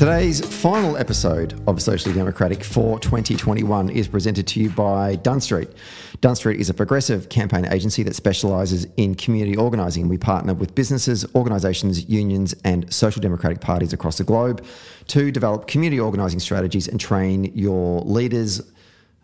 Today's final episode of Socially Democratic for 2021 is presented to you by Dun Street. Dun Street is a progressive campaign agency that specialises in community organising. We partner with businesses, organisations, unions, and social democratic parties across the globe to develop community organising strategies and train your leaders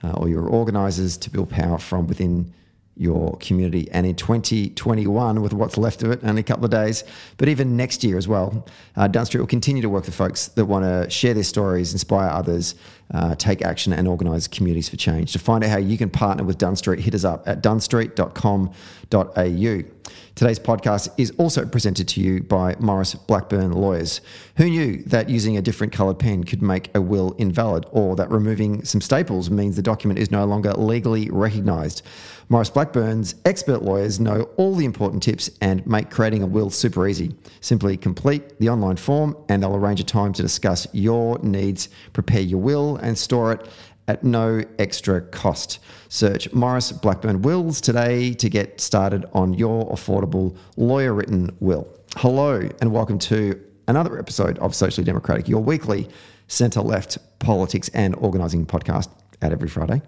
uh, or your organisers to build power from within your community. And in 2021, with what's left of it, only a couple of days, but even next year as well, uh, Street will continue to work with folks that want to share their stories, inspire others, uh, take action, and organise communities for change. To find out how you can partner with Dun Street, hit us up at dunstreet.com.au. Today's podcast is also presented to you by Morris Blackburn Lawyers. Who knew that using a different coloured pen could make a will invalid, or that removing some staples means the document is no longer legally recognised? Morris Blackburn's expert lawyers know all the important tips and make creating a will super easy. Simply complete the online form and they'll arrange a time to discuss your needs, prepare your will, and store it at no extra cost. Search Morris Blackburn Wills today to get started on your affordable lawyer written will. Hello, and welcome to another episode of Socially Democratic, your weekly centre left politics and organising podcast at every Friday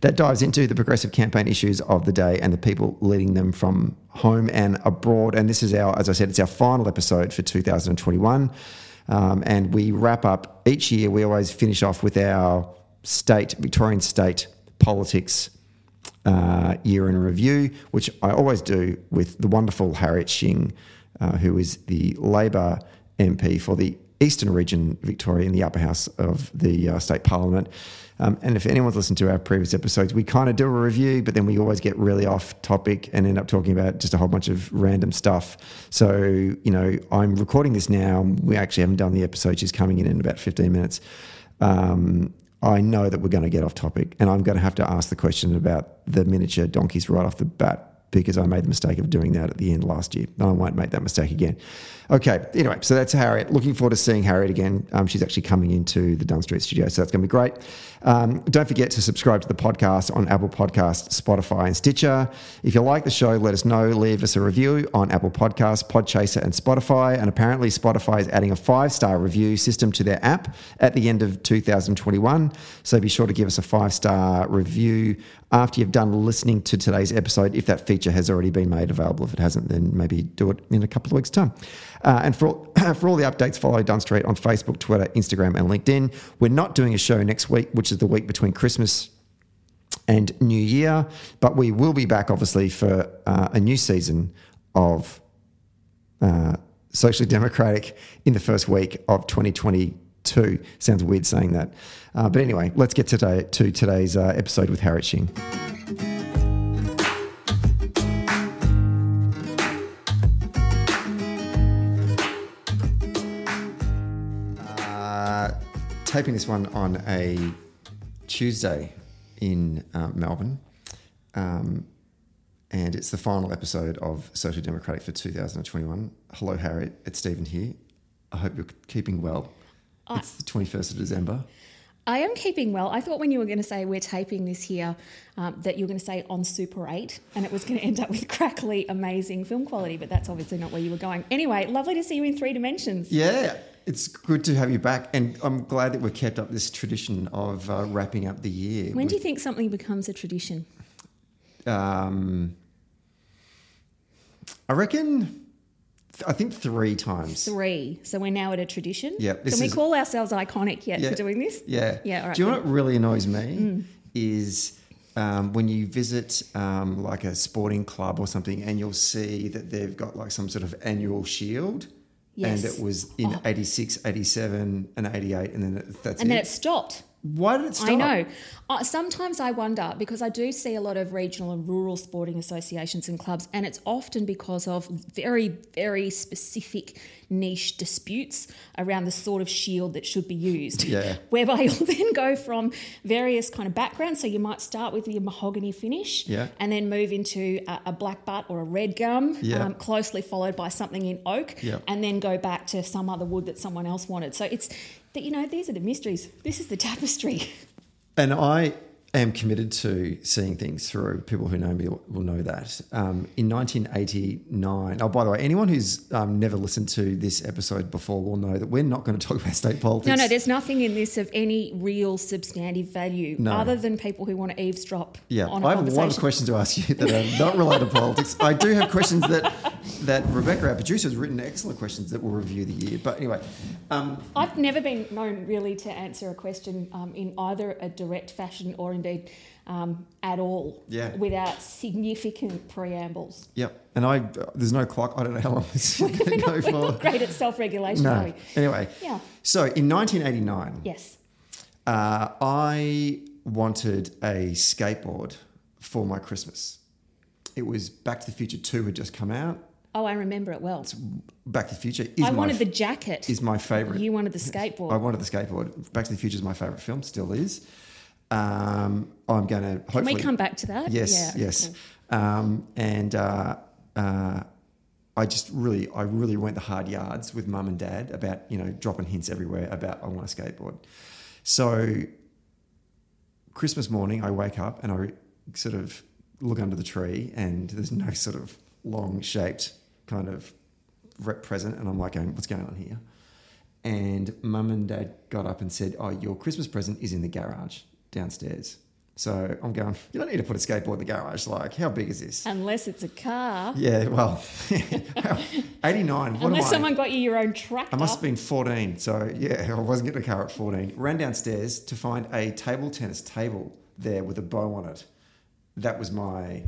that dives into the progressive campaign issues of the day and the people leading them from home and abroad. And this is our, as I said, it's our final episode for 2021. Um, and we wrap up each year, we always finish off with our state, Victorian state politics uh, year in review, which I always do with the wonderful Harriet Shing, uh, who is the Labor MP for the Eastern Region, Victoria, in the upper house of the uh, state parliament. Um, and if anyone's listened to our previous episodes, we kind of do a review, but then we always get really off topic and end up talking about just a whole bunch of random stuff. So, you know, I'm recording this now. We actually haven't done the episode. She's coming in in about 15 minutes. Um, I know that we're going to get off topic, and I'm going to have to ask the question about the miniature donkeys right off the bat because I made the mistake of doing that at the end last year. And I won't make that mistake again. Okay, anyway, so that's Harriet. Looking forward to seeing Harriet again. Um, she's actually coming into the Dun Street studio, so that's going to be great. Um, don't forget to subscribe to the podcast on Apple Podcasts, Spotify, and Stitcher. If you like the show, let us know. Leave us a review on Apple Podcasts, Podchaser, and Spotify. And apparently, Spotify is adding a five star review system to their app at the end of 2021. So be sure to give us a five star review after you've done listening to today's episode, if that feature has already been made available. If it hasn't, then maybe do it in a couple of weeks' time. Uh, and for all, for all the updates, follow Dun Street on Facebook, Twitter, Instagram, and LinkedIn. We're not doing a show next week, which is the week between Christmas and New Year, but we will be back, obviously, for uh, a new season of uh, Socially Democratic in the first week of 2022. Sounds weird saying that. Uh, but anyway, let's get today to today's uh, episode with Harriet Shing. Taping this one on a Tuesday in uh, Melbourne. Um, and it's the final episode of Social Democratic for 2021. Hello, Harriet. It's Stephen here. I hope you're keeping well. Uh, it's the 21st of December. I am keeping well. I thought when you were going to say we're taping this here, um, that you were going to say on Super 8, and it was going to end up with crackly, amazing film quality, but that's obviously not where you were going. Anyway, lovely to see you in three dimensions. Yeah, it's good to have you back, and I'm glad that we've kept up this tradition of uh, wrapping up the year. When do you think something becomes a tradition? Um, I reckon. I think three times. Three. So we're now at a tradition. Yeah. Can we call ourselves iconic yet yeah, for doing this? Yeah. Yeah. All right. Do you know what really annoys me mm. is um, when you visit um, like a sporting club or something, and you'll see that they've got like some sort of annual shield Yes. And it was in oh. 86, 87, and 88, and then it, that's And it. then it stopped. Why did it stop? I know. Uh, sometimes I wonder because I do see a lot of regional and rural sporting associations and clubs, and it's often because of very, very specific niche disputes around the sort of shield that should be used. Yeah. Whereby you'll then go from various kind of backgrounds. So you might start with your mahogany finish, yeah. and then move into a, a black butt or a red gum, yeah. um, closely followed by something in oak, yeah. and then go back to some other wood that someone else wanted. So it's that you know these are the mysteries. This is the tapestry. And I am committed to seeing things through. People who know me will, know that. Um, in 1989, oh, by the way, anyone who's um, never listened to this episode before will know that we're not going to talk about state politics. No, no, there's nothing in this of any real substantive value No. other than people who want to eavesdrop Yeah, I have a lot of questions to ask you that are not related to politics. I do have questions that that Rebecca, our producer, has written excellent questions that will review the year. But anyway, um, I've never been known really to answer a question um, in either a direct fashion or um, at all Yeah. without significant preambles. yep. And I, there's no clock. I don't know how long this is going to go not, we're for. not great at self regulation, are No. we? Anyway, Yeah. so in 1989, Yes. uh, I wanted a skateboard for my Christmas. It was Back to the Future 2 had just come out. Oh, I remember it well. Back to the Future is I wanted f- the jacket. is my favorite. You wanted the skateboard. I wanted the skateboard. Back to the Future is my favorite film, still is. Um, I'm going to hopefully. Can we come back to that? Yes, Yeah, yes. cool. Um, and uh, uh, I just really, I really went the hard yards with mum and dad about, you know, dropping hints everywhere about I want a skateboard. So Christmas morning, I wake up and I sort of look under the tree and there's no sort of long shaped kind of rep present. And I'm like, what's going on here? And mum and dad got up and said, oh, your Christmas present is in the garage downstairs. So I'm going, you don't need to put a skateboard in the garage. Like, how big is this? Unless it's a car. Yeah, well, 89. What Unless am I? someone got you your own tractor. I must have been 14. So, yeah, I wasn't getting a car at 14. Ran downstairs to find a table tennis table there with a bow on it. That was my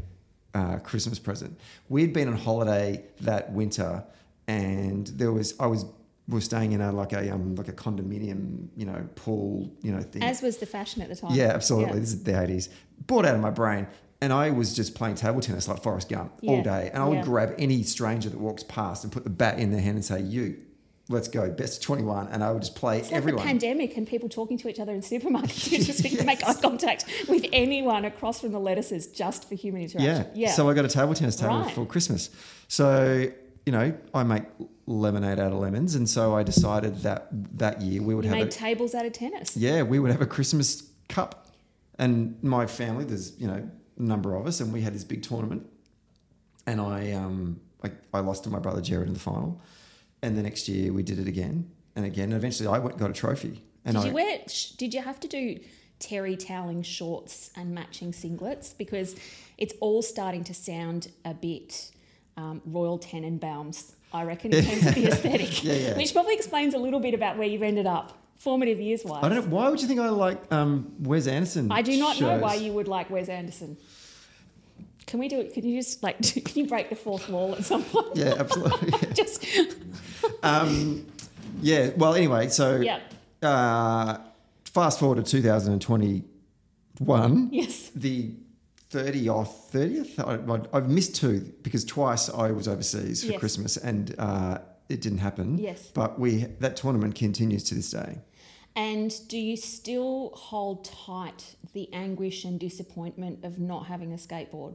uh, Christmas present. We'd been on holiday that winter and there was, I was, we were staying in a like a um like a condominium, you know, pool, you know, thing. As was the fashion at the time. Yeah, absolutely. Yeah. This is the 80s. Bored out of my brain. And I was just playing table tennis like Forrest Gump all day. And I would yeah. grab any stranger that walks past and put the bat in their hand and say, You, let's go, best of 21. And I would just play It's like everyone. the pandemic and people talking to each other in supermarkets. You just to make eye contact with anyone across from the lettuces just for human yeah. interaction. Yeah. So I got a table tennis table Right. for Christmas. So, you know, I make lemonade out of lemons. And so I decided that that year we would you have made a, tables out of tennis. yeah, we would have a Christmas cup. And my family, there's, you know, a number of us, and we had this big tournament. And I, um, I, I lost to my brother Jared in the final. And the next year we did it again and again. And eventually I went got a trophy. And Did I, you wear? Did you have to do terry toweling shorts and matching singlets because it's all starting to sound a bit um, Royal Tenenbaums, I reckon, in terms of the aesthetic. Yeah, yeah. Which probably explains a little bit about where you've ended up, formative years wise. I don't know. Why would you think I like um, Wes Anderson? I do not know why you would like Wes Anderson. Can we do it? Can you just like? Can you break the fourth wall at some point? Yeah, absolutely. yeah. just Um, yeah. Well, anyway, so yeah. uh, fast forward to 2021. Yes. the 30 or 30th I, I've missed two because twice I was overseas for Yes. Christmas and uh, it didn't happen Yes. but we that tournament continues to this day And do you still hold tight the anguish and disappointment of not having a skateboard?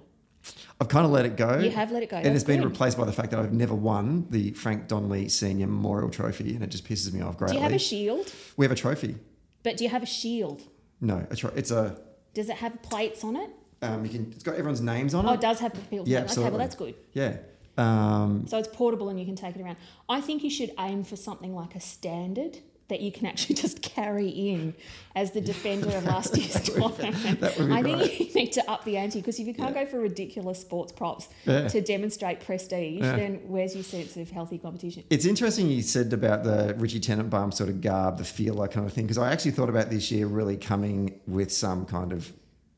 I've kind of let it go You have let it go. and That's it's been good. replaced by the fact that I've never won the Frank Donnelly Senior Memorial Trophy and it just pisses me off greatly. Do you have a shield? we have a trophy But do you have a shield? no a tro- it's a Does it have plates on it? Um, you can it's got everyone's names on it. Oh, it does have the people's Yeah. Okay, well that's good. yeah um, So it's portable and you can take it around. I think you should aim for something like a standard that you can actually just carry in as the defender of last year's tournament. that would be I great. think you need to up the ante because if you can't go for ridiculous sports props Yeah. to demonstrate prestige, Yeah. then where's your sense of healthy competition? It's interesting you said about the Richie Tenenbaum sort of garb, the Fila kind of thing, because I actually thought about this year really coming with some kind of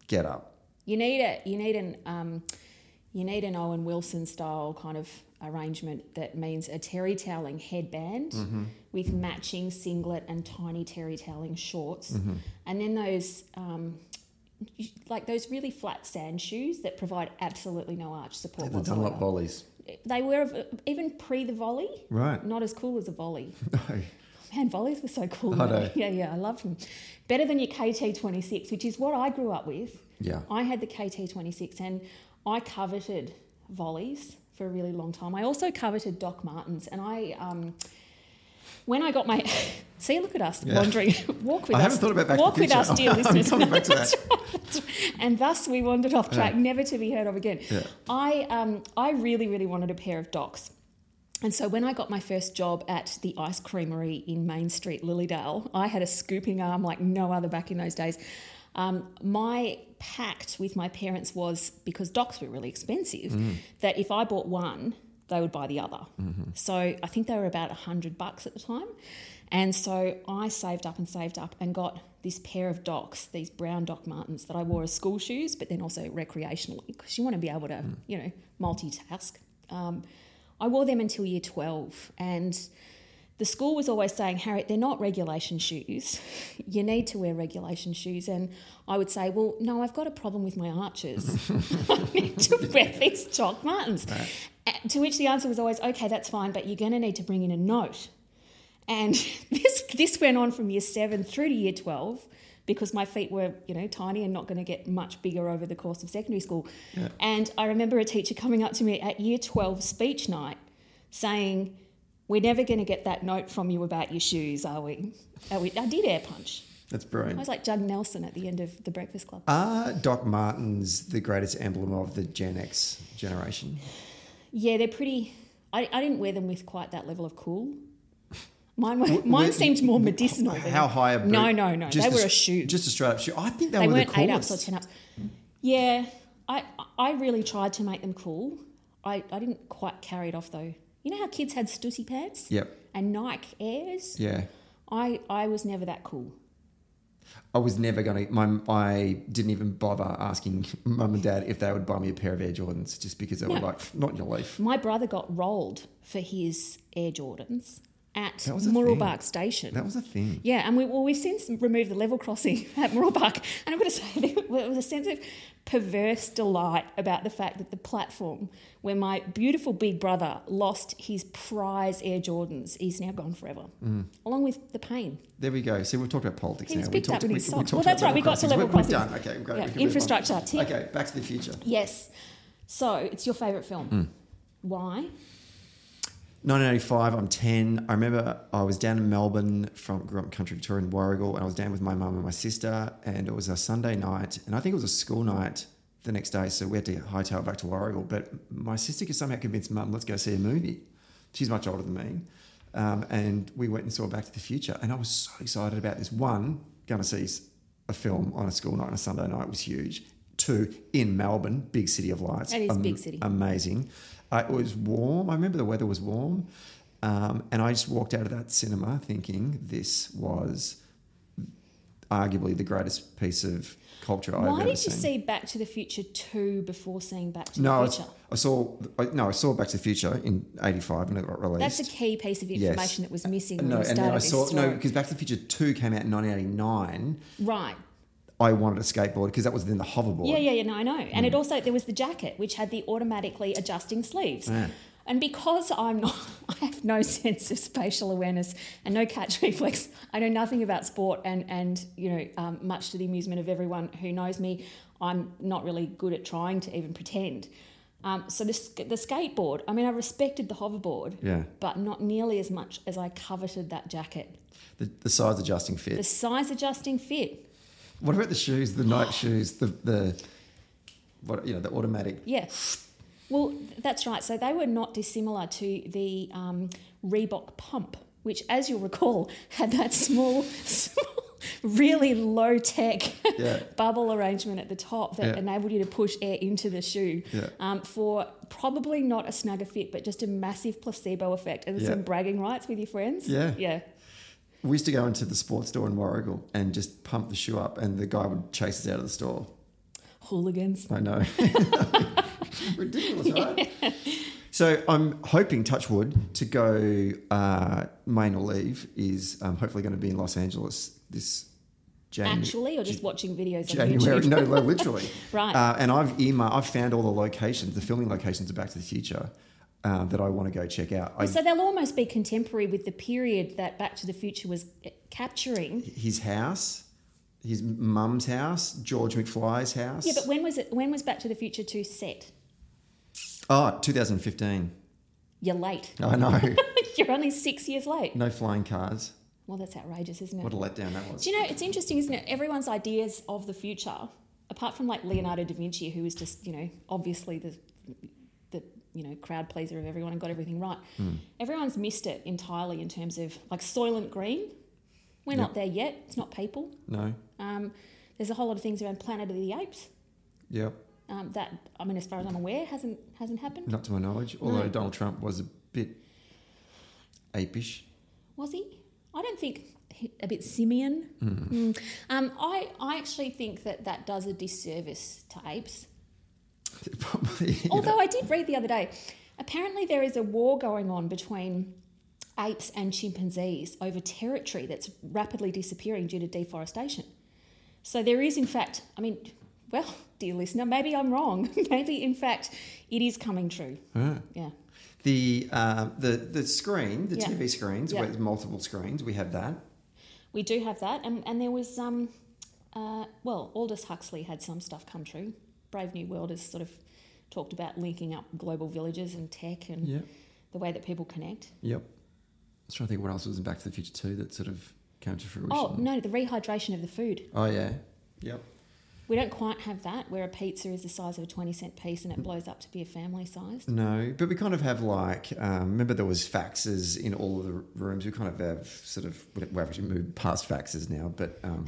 get up. You need a you need an um, you need an Owen Wilson style kind of arrangement that means a terry toweling headband Mm-hmm. with matching singlet and tiny terry toweling shorts, Mm-hmm. and then those um, like those really flat sand shoes that provide absolutely no arch support The. Dunlop volleys. They were even pre the volley, Right. not as cool as a volley. No. Man, volleys were so cool. I know. Yeah, yeah, I loved them. Better than your KT26, which is what I grew up with. Yeah. I had the KT26 and I coveted volleys for a really long time. I also coveted Doc Martens and I, um, when I got my, see, look at us Yeah. wandering, walk with I us. I haven't thought about Back to walk with us, dear listeners. back to that. and thus we wandered off track, never to be heard of again. Yeah. I um, I really really wanted a pair of docks. And so when I got my first job at the ice creamery in Main Street, Lilydale, I had a scooping arm like no other back in those days. Um, my pact with my parents was because docks were really expensive, that if I bought one, they would buy the other. So I think they were about a hundred bucks at the time, and so I saved up and saved up and got this pair of docks, these brown Doc Martens that I wore as school shoes, but then also recreationally because you want to be able to, you know, multitask. Um, I wore them until year 12 and the school was always saying, Harriet, they're not regulation shoes. You need to wear regulation shoes. And I would say, well, no, I've got a problem with my arches. I need to wear these Doc Martens. Uh, To which the answer was always, okay, that's fine, but you're going to need to bring in a note. And this, this went on from year seven through to year 12 because my feet were, you know, tiny and not going to get much bigger over the course of secondary school. And I remember a teacher coming up to me at year 12 speech night saying, we're never going to get that note from you about your shoes, are we? Are we? I did air punch. That's brilliant. I was like Judd Nelson at the end of the Breakfast Club. Are Doc Martens the greatest emblem of the Gen X generation? Yeah, they're pretty. I, I didn't wear them with quite that level of cool. Mine were, mine seemed more medicinal. than- How high a boot? No, no, no. They were a shoe. Just a straight up shoe. I think they, they were weren't the eight ups or ten ups. Yeah, I I really tried to make them cool. I, I didn't quite carry it off though. You know how kids had Stussy pants Yep. and Nike Airs. Yeah. I I was never that cool. I was never going to. My I didn't even bother asking mum and dad if they would buy me a pair of Air Jordans, just because they were like, not your leaf. My brother got rolled for his Air Jordans at That was a Mooroolbark Station. That was a thing. Yeah, and we, well, we've since removed the level crossing at Mooroolbark. And I've got to say, there was a sense of perverse delight about the fact that the platform where my beautiful big brother lost his prize Air Jordans is now gone forever, mm. along with the pain. There we go. See, we've talked about politics He now. We picked talked- up in we- his we socks. talked Well, that's right, we got to level crossings. crossings. We're, we're done. Okay, great. Yeah, we can move on. infrastructure, tick. Okay, Back to the Future. Yes. So it's your favourite film. Hmm. Why? 1985, I'm 10. I remember I was down in Melbourne from grew up in country Victoria in Warragul, and I was down with my mum and my sister, and it was a Sunday night, and I think it was a school night the next day, so we had to hightail back to Warragul. But my sister could somehow convince mum, let's go see a movie. She's much older than me. Um, and we went and saw Back to the Future, and I was so excited about this. One, going to see a film on a school night on a Sunday night was huge. Two, in Melbourne, big city of lights. That is big city. Amazing. Uh, it was warm. I remember the weather was warm. Um, and I just walked out of that cinema thinking this was arguably the greatest piece of culture I've Why ever did you seen. see Back to the Future 2 before seeing Back to no, I, the Future? I saw. I, no, I saw Back to the Future in '85 when it got released. That's a key piece of Yes. information that was missing when no, and then I saw no because Back to the Future Two came out in 1989. Right. I wanted a skateboard because that was then the hoverboard. Yeah, yeah, yeah. No, I know. And it also there was the jacket which had the automatically adjusting sleeves. And because I'm not, I have no sense of spatial awareness and no catch reflex. I know nothing about sport, and and you know, um, much to the amusement of everyone who knows me, I'm not really good at trying to even pretend. Um, so the, the skateboard, I mean, I respected the hoverboard, Yeah. but not nearly as much as I coveted that jacket. The, the size adjusting fit. The size adjusting fit, What about the shoes? The night shoes. The the what you know the automatic. Yeah. Well, that's right. So they were not dissimilar to the um, Reebok pump, which, as you'll recall, had that small, small really low tech Yeah. bubble arrangement at the top that Yeah. enabled you to push air into the shoe Yeah. um, for probably not a snugger fit, but just a massive placebo effect and some bragging rights with your friends. Yeah. Yeah. We used to go into the sports store in Warragul and just pump the shoe up, and the guy would chase us out of the store. Hooligans. I know. Ridiculous, right? So I'm hoping, Touchwood, to go. Uh, my annual leave is um, hopefully going to be in Los Angeles this January. Actually, or just watching videos on January, YouTube? no, no, literally. Right. Uh, and I've earmarked, I've found all the locations, the filming locations of Back to the Future uh, that I want to go check out. I, So they'll almost be contemporary with the period that Back to the Future was eh, capturing. his house, his mum's house, George McFly's house. Yeah, but when was it? When was Back to the Future Two set? oh, 2015. You're late. I know. You're only six years late. no flying cars. Well, that's outrageous, isn't it? What a letdown that was. Do you know? It's interesting, isn't it? Everyone's ideas of the future apart from like Leonardo da Vinci, who was just you know obviously the the you know crowd pleaser of everyone and got everything right. Everyone's missed it entirely in terms of like Soylent Green. We're Yep. not there yet. It's not people. No. Um, there's a whole lot of things around Planet of the Apes Yep. um, that I mean, as far as I'm aware, hasn't hasn't happened. Not to my knowledge. Although No. Donald Trump was a bit apish. Was he? I don't think a bit simian. Mm. Um, I I actually think that that does a disservice to apes. Probably. you know. Although I did read the other day, apparently there is a war going on between apes and chimpanzees over territory that's rapidly disappearing due to deforestation. So there is, in fact, I mean, well, dear listener, maybe I'm wrong. maybe, in fact, it is coming true. Ah. Yeah. The, uh, the the screen, the Yeah. TV screens, Yeah. where there's multiple screens, we have that. We do have that, and, and there was um, uh, well, Aldous Huxley had some stuff come true. Brave New World has sort of talked about linking up global villages and tech and Yep. the way that people connect. Yep. I was trying to think what else was in Back to the Future 2 that sort of came to fruition. Oh no, the rehydration of the food. Oh, yeah. Yep. We don't quite have that, where a pizza is the size of a twenty cent piece and it blows up to be a family size. No, but we kind of have like, um, remember there was faxes in all of the rooms. We kind of have sort of, we've actually moved past faxes now, but um,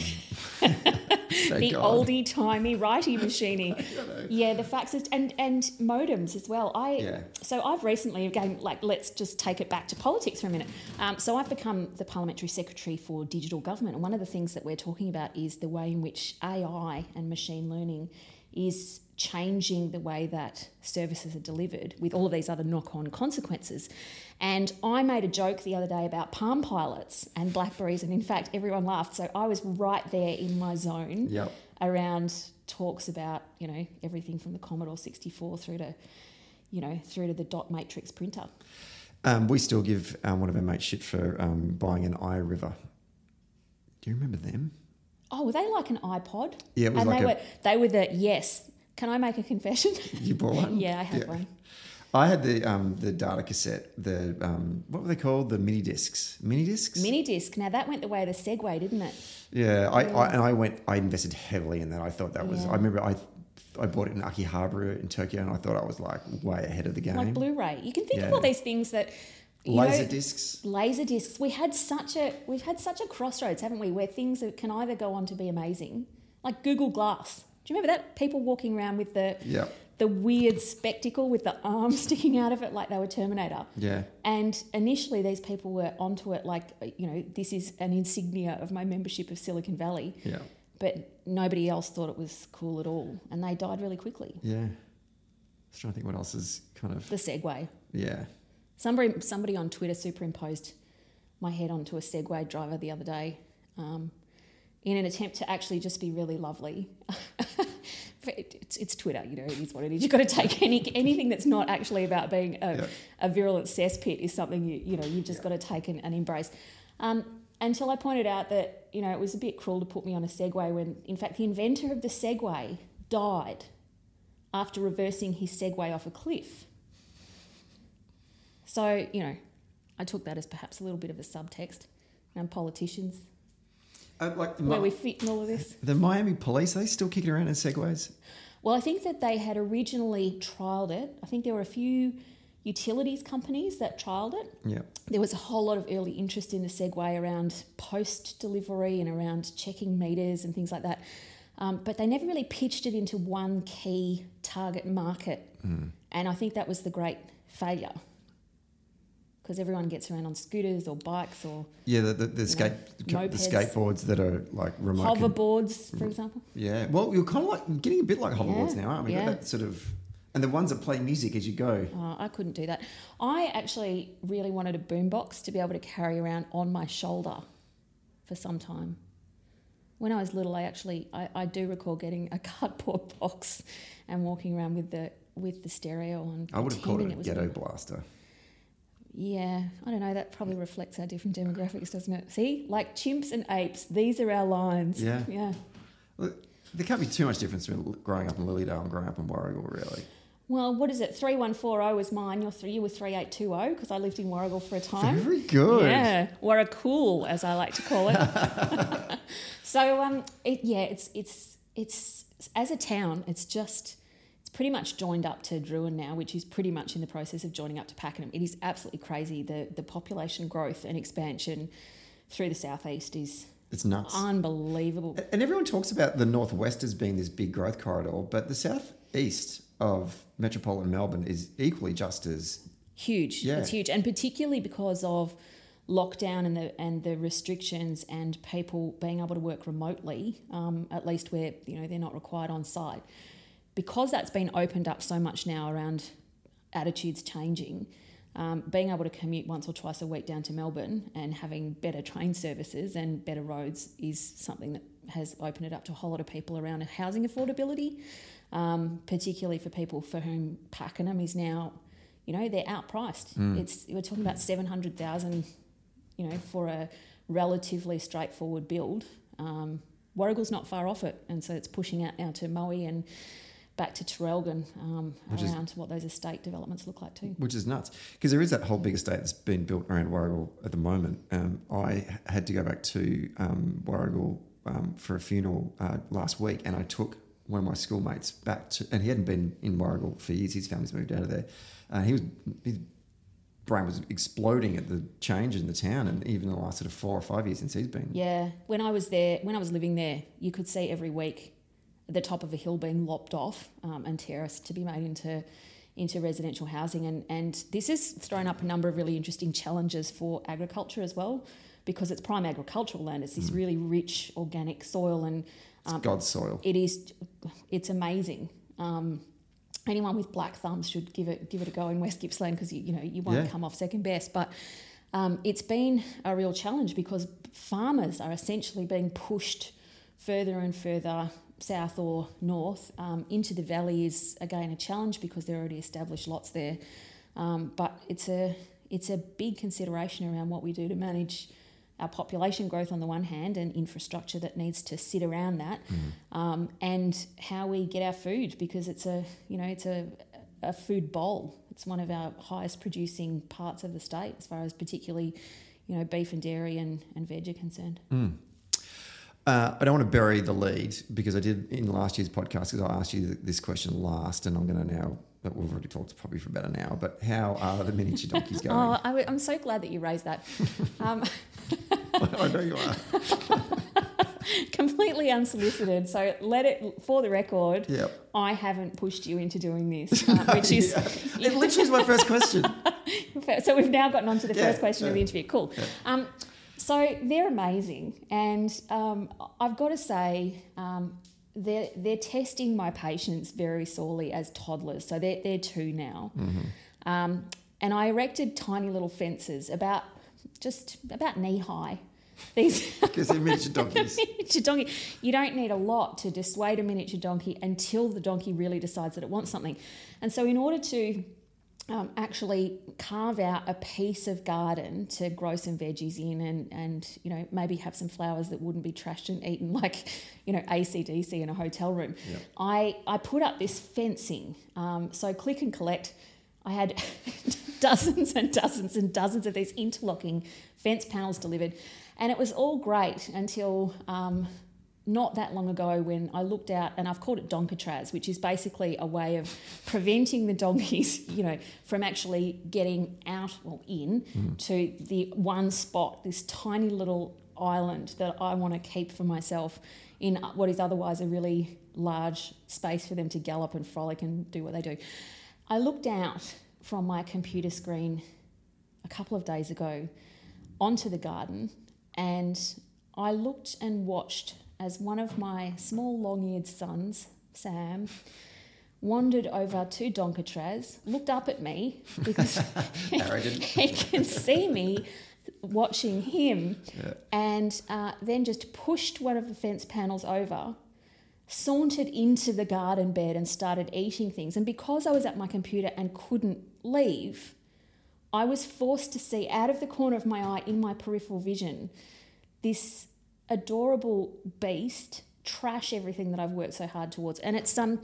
the God. oldie timey righty machiney. yeah, the faxes and and modems as well. I Yeah. so I've recently again like let's just take it back to politics for a minute. Um, so I've become the parliamentary secretary for digital government, and one of the things that we're talking about is the way in which AI and machine learning is changing the way that services are delivered with all of these other knock-on consequences. And I made a joke the other day about Palm Pilots and Blackberries, and in fact, everyone laughed. So I was right there in my zone Yep. around talks about you know everything from the Commodore 64 through to you know through to the dot matrix printer. Um, we still give um, one of our mates shit for um, buying an iRiver. Do you remember them? Oh, were they like an iPod? Yeah, it was and like they a- were they were the yes. Can I make a confession? You bought one? yeah, I had one. I had the um, the data cassette, the um, what were they called? The mini discs. Mini discs. Mini disc. Now that went the way of the Segway, didn't it? Yeah, I, I and I went. I invested heavily in that. I thought that was. Yeah. I remember I I bought it in Akihabara in Tokyo, and I thought I was like way ahead of the game. Like Blu-ray. You can think of all these things that Laser know, discs. laser discs. We had such a we've had such a crossroads, haven't we? Where things that can either go on to be amazing, like Google Glass. Do you remember that? People walking around with the Yeah, the weird spectacle with the arm sticking out of it like they were Terminator. yeah, And initially, these people were onto it like, you know, this is an insignia of my membership of Silicon Valley. yeah, But nobody else thought it was cool at all. And they died really quickly. yeah. I was trying to think what else is kind of The Segway. yeah. Somebody, somebody on Twitter superimposed my head onto a Segway driver the other day um, in an attempt to actually just be really lovely. it's, it's Twitter, you know, it is what it is. You've got to take any anything that's not actually about being a, Yeah. a virulent cesspit is something you you know you've just got to take and, and embrace. Um, until I pointed out that you know it was a bit cruel to put me on a Segway when, in fact, the inventor of the Segway died after reversing his Segway off a cliff. So you know, I took that as perhaps a little bit of a subtext around politicians, Uh, like the, where we fit in all of this. the Miami police, are they still kicking around in segways? Well, I think that they had originally trialled it. I think there were a few utilities companies that trialled it. Yeah, There was a whole lot of early interest in the Segway around post delivery and around checking meters and things like that. Um, but they never really pitched it into one key target market. And I think that was the great failure. Because everyone gets around on scooters or bikes or yeah. The the, the skate the skateboards that are like remote. con- hoverboards, for mm. example. yeah. Well, you're kind of like getting a bit like hoverboards Yeah, now, aren't we? yeah. That sort of and the ones that play music as you go. Oh, I couldn't do that. I actually really wanted a boombox to be able to carry around on my shoulder for some time. When I was little, I actually I, I do recall getting a cardboard box and walking around with the with the stereo on. I would have called it a ghetto blaster. Yeah, I don't know. That probably reflects our different demographics, doesn't it? See, like chimps and apes, these are our lines. Yeah. yeah. Well, There can't be too much difference between growing up in Lilydale and growing up in Warragul, really. Well, what is it? Three one four zero was mine. You're three. You were three eight two zero because I lived in Warragul for a time. Very good. Yeah, Warra cool, as I like to call it. so, um, it, yeah, it's it's it's as a town, it's just it's pretty much joined up to Drouin now, which is pretty much in the process of joining up to Pakenham. It is absolutely crazy. The the population growth and expansion through the southeast is It's nuts. unbelievable. And everyone talks about the northwest as being this big growth corridor, but the southeast of metropolitan Melbourne is equally just as Huge. Yeah. It's huge, and particularly because of lockdown and the and the restrictions and people being able to work remotely, um, at least where you know they're not required on site. Because that's been opened up so much now around attitudes changing, um, being able to commute once or twice a week down to Melbourne and having better train services and better roads is something that has opened it up to a whole lot of people around housing affordability, um, particularly for people for whom Pakenham is now, you know, they're outpriced. It's we're talking about seven hundred thousand, you know, for a relatively straightforward build. Um, Warragul's not far off it, and so it's pushing out now to Moe and back to Traralgon um, Which is- around what those estate developments look like too. which is nuts because there is that whole big estate that's been built around Warragul at the moment. Um, I had to go back to um, Warragul um, for a funeral uh, last week, and I took one of my schoolmates back to, and he hadn't been in Warragul for years. His family's moved out of there. Uh, he was his brain was exploding at the change in the town, and even the last sort of four or five years since he's been. Yeah, when I was there, when I was living there, you could see every week the top of a hill being lopped off um, and terraced to be made into into residential housing, and and this has thrown up a number of really interesting challenges for agriculture as well, because it's prime agricultural land. It's this really rich organic soil, and It's God's soil. it is it's amazing. Um, anyone with black thumbs should give it give it a go in West Gippsland because you, you know you won't Yeah. come off second best. But um, it's been a real challenge because farmers are essentially being pushed further and further south or north um, into the valley is again a challenge because there are already established lots there. Um, but it's a it's a big consideration around what we do to manage our population growth on the one hand and infrastructure that needs to sit around that, um, and how we get our food because it's a you know it's a a food bowl. It's one of our highest producing parts of the state as far as particularly you know beef and dairy and, and veg are concerned. Uh, I don't want to bury the lead because I did in last year's podcast because I asked you this question last, and I'm going to now. But we've already talked probably for about an hour. But how are the miniature donkeys going? Oh, I, am so glad that you raised that. Um, I know you are. completely unsolicited. So let it for the record. Yep. I haven't pushed you into doing this, uh, which is It literally is my first question. so we've now gotten on to the Yeah, first question of the interview. Cool. Um, so they're amazing, and um, I've got to say. Um, they're, they're testing my patience very sorely as toddlers. So they're, they're two now. Um, and I erected tiny little fences about just about knee high. These Because they're miniature donkeys. miniature donkey. You don't need a lot to dissuade a miniature donkey until the donkey really decides that it wants something. And so, in order to um, actually carve out a piece of garden to grow some veggies in and, and you know maybe have some flowers that wouldn't be trashed and eaten like you know ACDC in a hotel room. Yep. I, I put up this fencing. Um, so click and collect. I had dozens and dozens and dozens of these interlocking fence panels delivered, and it was all great until um, not that long ago when I looked out and I've called it donkatraz, which is basically a way of preventing the donkeys, you know, from actually getting out or in mm-hmm. to the one spot, this tiny little island that I want to keep for myself in what is otherwise a really large space for them to gallop and frolic and do what they do. I looked out from my computer screen a couple of days ago onto the garden and I looked and watched as one of my small long eared sons, Sam, wandered over to Donkatraz, looked up at me because he can see me watching him, Yeah. and uh, then just pushed one of the fence panels over, sauntered into the garden bed and started eating things. And because I was at my computer and couldn't leave, I was forced to see out of the corner of my eye in my peripheral vision this adorable beast trash everything that I've worked so hard towards. And it's um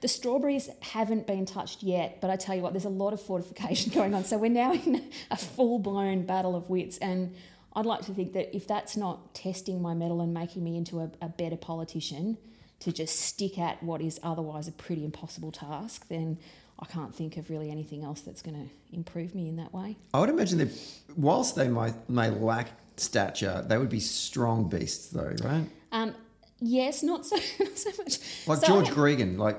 the strawberries haven't been touched yet, but I tell you what, there's a lot of fortification going on. So we're now in a full blown battle of wits, and I'd like to think that if that's not testing my mettle and making me into a, a better politician, to just stick at what is otherwise a pretty impossible task, then I can't think of really anything else that's going to improve me in that way. I would imagine that whilst they might may lack stature, they would be strong beasts, though, right? Um, yes, not so not so much. Like So George Gregan, like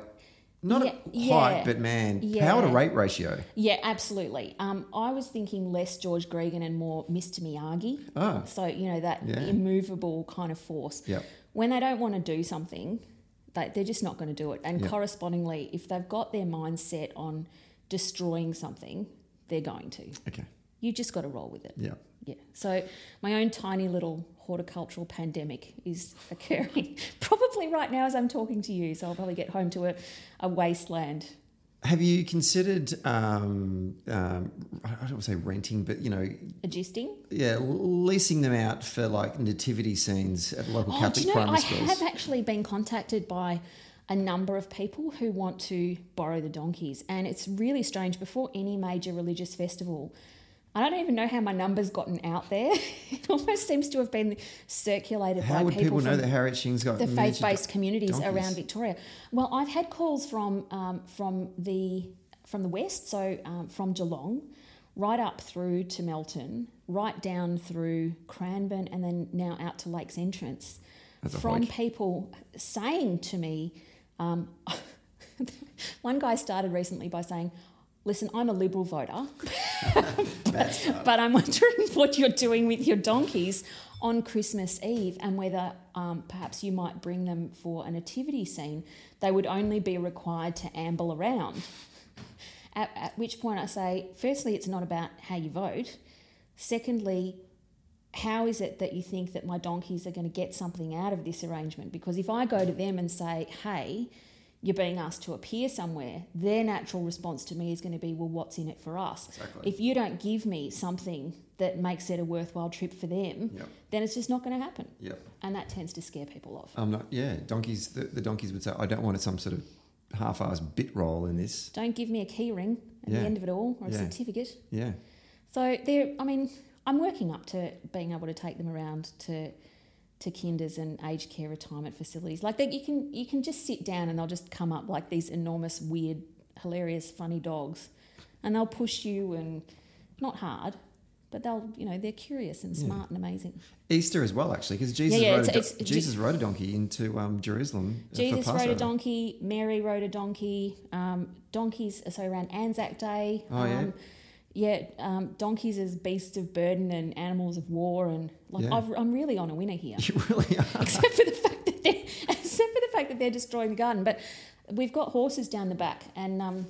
not Yeah, height, yeah, but man, yeah. power to rate ratio. Yeah, absolutely. Um, I was thinking less George Gregan and more Mr. Miyagi. Oh. So, you know, that Yeah. immovable kind of force. Yep. When they don't want to do something, they, they're just not going to do it. And Yep. correspondingly, if they've got their mind set on destroying something, they're going to. Okay. You just got to roll with it. Yeah. Yeah. So my own tiny little horticultural pandemic is occurring probably right now as I'm talking to you. So I'll probably get home to a, a wasteland. Have you considered, um, um, I don't want to say renting, but you know, Adjusting. yeah, leasing them out for like nativity scenes at local Oh, Catholic you know, primary I schools? I have actually been contacted by a number of people who want to borrow the donkeys, and it's really strange. Before any major religious festival, I don't even know how my number's gotten out there. it almost seems to have been circulated How by would people know from that Harriet Shing's got the faith-based communities donkeys? around Victoria. Well, I've had calls from um, from the from the west, so um, from Geelong, right up through to Melton, right down through Cranbourne, and then now out to Lakes Entrance, from hike. people saying to me, um, one guy started recently by saying. Listen, I'm a Liberal voter, but I'm wondering what you're doing with your donkeys on Christmas Eve and whether um, perhaps you might bring them for a nativity scene. They would only be required to amble around. At, at which point I say, firstly, it's not about how you vote. Secondly, how is it that you think that my donkeys are going to get something out of this arrangement? Because if I go to them and say, hey, you're being asked to appear somewhere, their natural response to me is going to be, well, what's in it for us? Exactly. If you don't give me something that makes it a worthwhile trip for them, Yep. then it's just not going to happen. Yep. And that tends to scare people off. I'm not. Yeah, donkeys. The, the donkeys would say, "I don't want some sort of half-assed bit roll in this." Don't give me a key ring at Yeah. the end of it all or a Yeah. certificate. Yeah. So there, I mean, I'm working up to being able to take them around to to kinders and aged care retirement facilities. Like that, you can you can just sit down and they'll just come up like these enormous, weird, hilarious, funny dogs, and they'll push you and not hard, but they'll you know they're curious and smart and amazing. Easter as well, actually, because Jesus yeah, rode a it's- do- it's- Jesus rode a donkey into um, Jerusalem. uh, Jesus rode a donkey. Mary rode a donkey. Um, donkeys, are so around Anzac Day. Oh, um, yeah. Um, donkeys as beasts of burden and animals of war, and like Yeah. I've, I'm really on a winner here. You really are. except for the fact that they're except for the fact that they're destroying the garden. But we've got horses down the back, and um,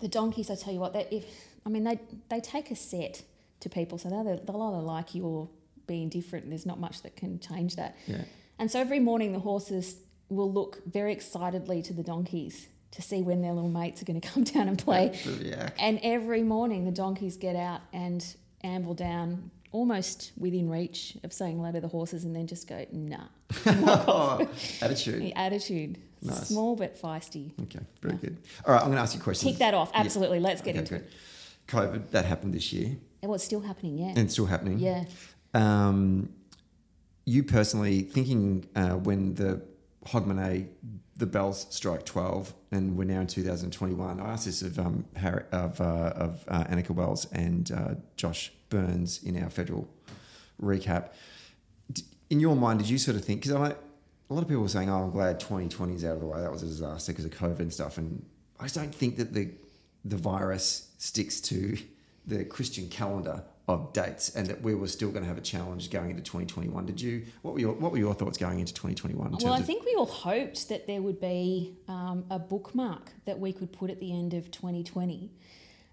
the donkeys. I tell you what, they if I mean they they take a set to people, so they'll they'll either like you or be indifferent. And there's not much that can change that. Yeah. And so every morning the horses will look very excitedly to the donkeys to see when their little mates are going to come down and play. Yeah. And every morning the donkeys get out and amble down almost within reach of saying hello to the horses and then just go, nah. oh, attitude. The attitude. Nice. Small but feisty. Okay, very good. All right, I'm going to ask you a question. Tick that off. Absolutely. Let's get Okay, into good. it. COVID that happened this year And what's still happening, yeah. and it's still happening. yeah. Um, you personally thinking uh, when the Hogmanay, the bells strike twelve, and we're now in 2021. I asked this of um, Harry, of uh, of uh, Anika Wells and uh, Josh Burns in our federal recap. In your mind, did you sort of think? Because a lot of people were saying, "Oh, I'm glad 2020 is out of the way. That was a disaster because of COVID and stuff." And I just don't think that the the virus sticks to the Christian calendar of dates, and that we were still going to have a challenge going into 2021. Did you? What were your What were your thoughts going into 2021? In Well, I think we all hoped that there would be um, a bookmark that we could put at the end of 2020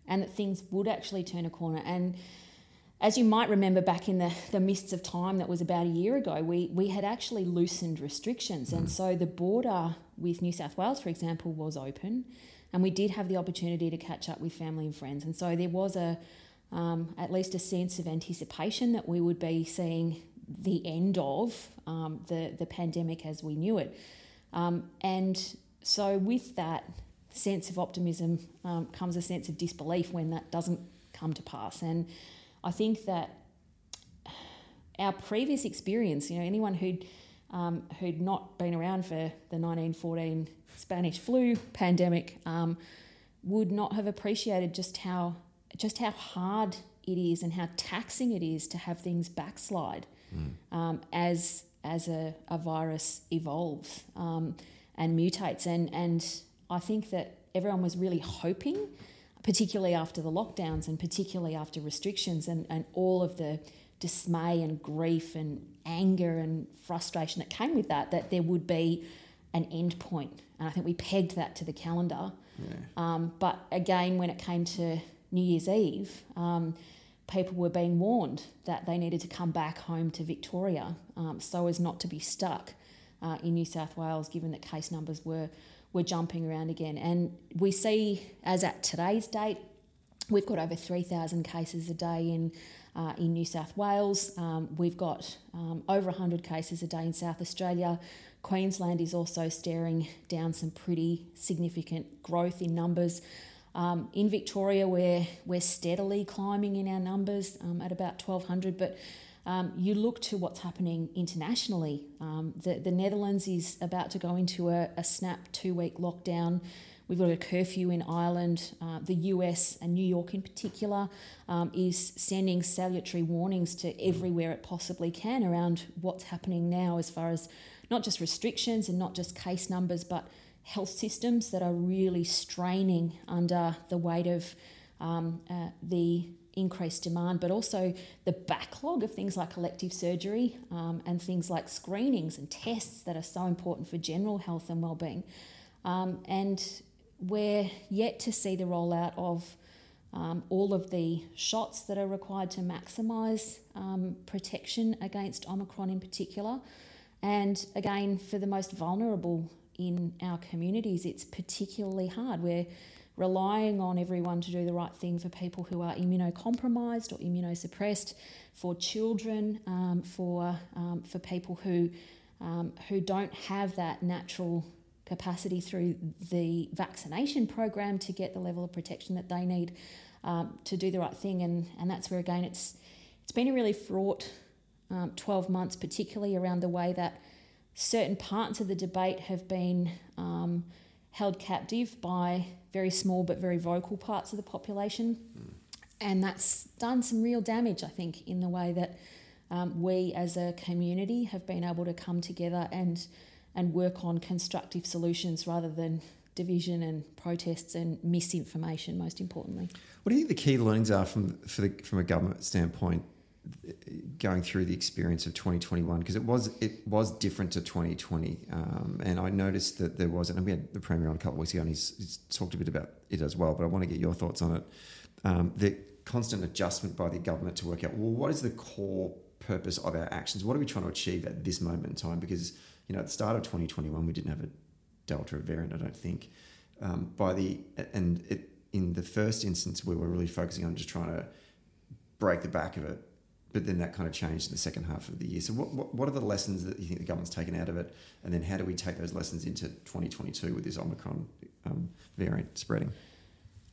and that things would actually turn a corner. And as you might remember back in the, the mists of time that was about a year ago, we, we had actually loosened restrictions. And so the border with New South Wales, for example, was open. And we did have the opportunity to catch up with family and friends. And so there was a um, at least a sense of anticipation that we would be seeing the end of um, the, the pandemic as we knew it. Um, and so, with that sense of optimism um, comes a sense of disbelief when that doesn't come to pass. And I think that our previous experience, you know, anyone who'd um, who'd not been around for the 1914 Spanish flu pandemic um, would not have appreciated just how just how hard it is and how taxing it is to have things backslide mm. um, as as a, a virus evolves um, and mutates. And and I think that everyone was really hoping, particularly after the lockdowns and particularly after restrictions and, and all of the dismay and grief and anger and frustration that came with that, that there would be an end point. And I think we pegged that to the calendar. Yeah. Um, but again, when it came to New Year's Eve, um, people were being warned that they needed to come back home to Victoria um, so as not to be stuck uh, in New South Wales, given that case numbers were were jumping around again. And we see, as at today's date, we've got over 3,000 cases a day in uh, in New South Wales. Um, we've got um, over 100 cases a day in South Australia. Queensland is also staring down some pretty significant growth in numbers. Um, in Victoria, we're, we're steadily climbing in our numbers um, at about 1,200, but um, you look to what's happening internationally. Um, the, the Netherlands is about to go into a, a snap two week lockdown. We've got a curfew in Ireland. Uh, the US and New York, in particular, um, is sending salutary warnings to everywhere it possibly can around what's happening now, as far as not just restrictions and not just case numbers, but health systems that are really straining under the weight of um, uh, the increased demand, but also the backlog of things like elective surgery um, and things like screenings and tests that are so important for general health and well-being. Um, and we're yet to see the rollout of um, all of the shots that are required to maximise um, protection against Omicron in particular. And again, for the most vulnerable in our communities, it's particularly hard. We're relying on everyone to do the right thing for people who are immunocompromised or immunosuppressed, for children, um, for um, for people who um, who don't have that natural capacity through the vaccination program to get the level of protection that they need um, to do the right thing. And, and that's where, again, it's, it's been a really fraught um, 12 months, particularly around the way that certain parts of the debate have been um, held captive by very small but very vocal parts of the population. Mm. And that's done some real damage, I think, in the way that um, we as a community have been able to come together and and work on constructive solutions rather than division and protests and misinformation, most importantly. What do you think the key learnings are from, the, from a government standpoint going through the experience of 2021 because it was it was different to 2020 um, and I noticed that there was and we had the premier on a couple of weeks ago and he's, he's, talked a bit about it as well but I want to get your thoughts on it. Um, the constant adjustment by the government to work out well what is the core purpose of our actions? What are we trying to achieve at this moment in time? Because you know, at the start of 2021, we didn't have a Delta variant, I don't think. Um, by the and it, in the first instance, we were really focusing on just trying to break the back of it, but then that kind of changed in the second half of the year. So, what, what, what are the lessons that you think the government's taken out of it, and then how do we take those lessons into 2022 with this Omicron um, variant spreading?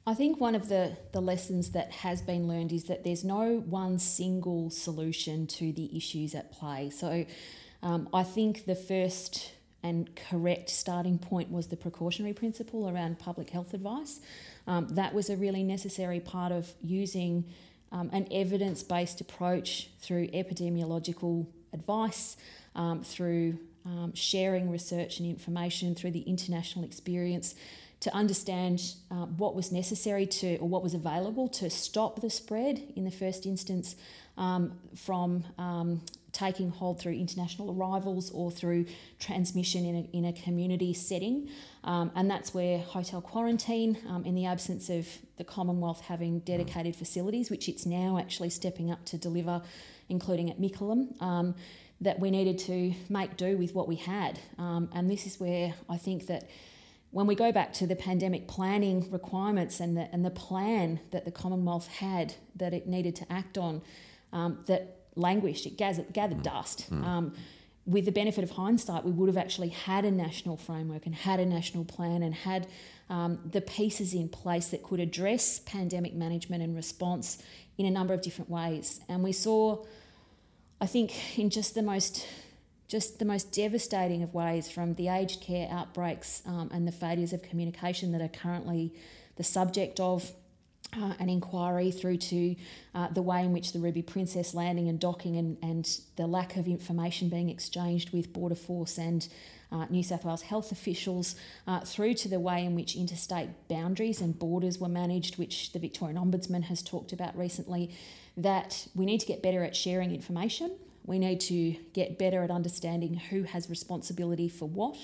I think one of the, the lessons that has been learned is that there's no one single solution to the issues at play. So, um, I think the first and correct starting point was the precautionary principle around public health advice. Um, that was a really necessary part of using um, an evidence based approach through epidemiological advice, um, through um, sharing research and information, through the international experience to understand uh, what was necessary to or what was available to stop the spread in the first instance um, from um, taking hold through international arrivals or through transmission in a, in a community setting. Um, and that's where hotel quarantine, um, in the absence of the Commonwealth having dedicated facilities, which it's now actually stepping up to deliver, including at Mickleham, um, that we needed to make do with what we had. Um, and this is where I think that when we go back to the pandemic planning requirements and the, and the plan that the Commonwealth had that it needed to act on, um, that languished, it gathered, gathered mm. dust. Mm. Um, with the benefit of hindsight, we would have actually had a national framework and had a national plan and had um, the pieces in place that could address pandemic management and response in a number of different ways. And we saw, I think in just the most just the most devastating of ways from the aged care outbreaks um, and the failures of communication that are currently the subject of uh, an inquiry through to uh, the way in which the Ruby Princess landing and docking and, and the lack of information being exchanged with Border Force and uh, New South Wales health officials, uh, through to the way in which interstate boundaries and borders were managed, which the Victorian Ombudsman has talked about recently, that we need to get better at sharing information. We need to get better at understanding who has responsibility for what.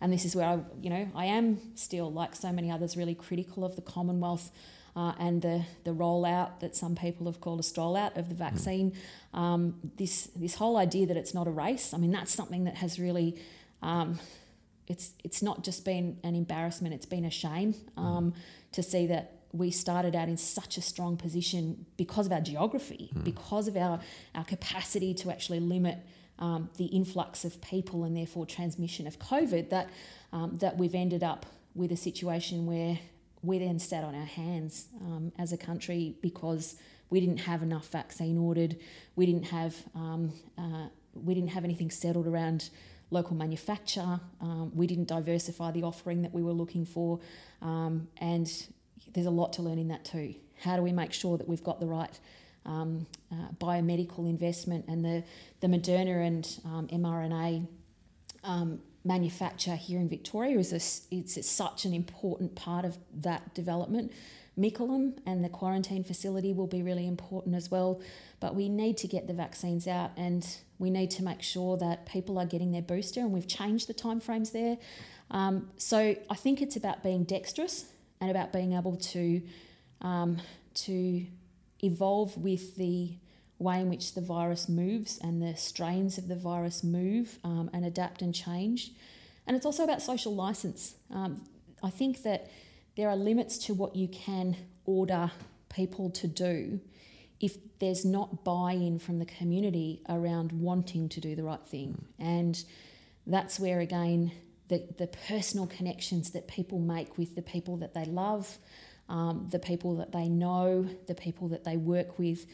And this is where I, you know, I am still, like so many others, really critical of the Commonwealth uh, and the, the rollout that some people have called a stroll out of the hmm. vaccine. Um, this, this whole idea that it's not a race, I mean, that's something that has really, um, it's, it's not just been an embarrassment, it's been a shame hmm. um, to see that we started out in such a strong position because of our geography, mm. because of our, our capacity to actually limit um, the influx of people and therefore transmission of COVID, that, um, that we've ended up with a situation where we then sat on our hands um, as a country because we didn't have enough vaccine ordered. We didn't have um, uh, we didn't have anything settled around local manufacture. Um, we didn't diversify the offering that we were looking for, um, and there's a lot to learn in that too. How do we make sure that we've got the right um, uh, biomedical investment and the the Moderna and um, mRNA manufacture here in Victoria is a, it's such an important part of that development. Mickleham and the quarantine facility will be really important as well. But we need to get the vaccines out and we need to make sure that people are getting their booster, and we've changed the timeframes there. Um, so I think it's about being dexterous and about being able to um, to evolve with the way in which the virus moves and the strains of the virus move um, and adapt and change. And it's also about social license. Um, I think that there are limits to what you can order people to do if there's not buy in from the community around wanting to do the right thing. And that's where, again, the, the personal connections that people make with the people that they love, um, the people that they know, the people that they work with,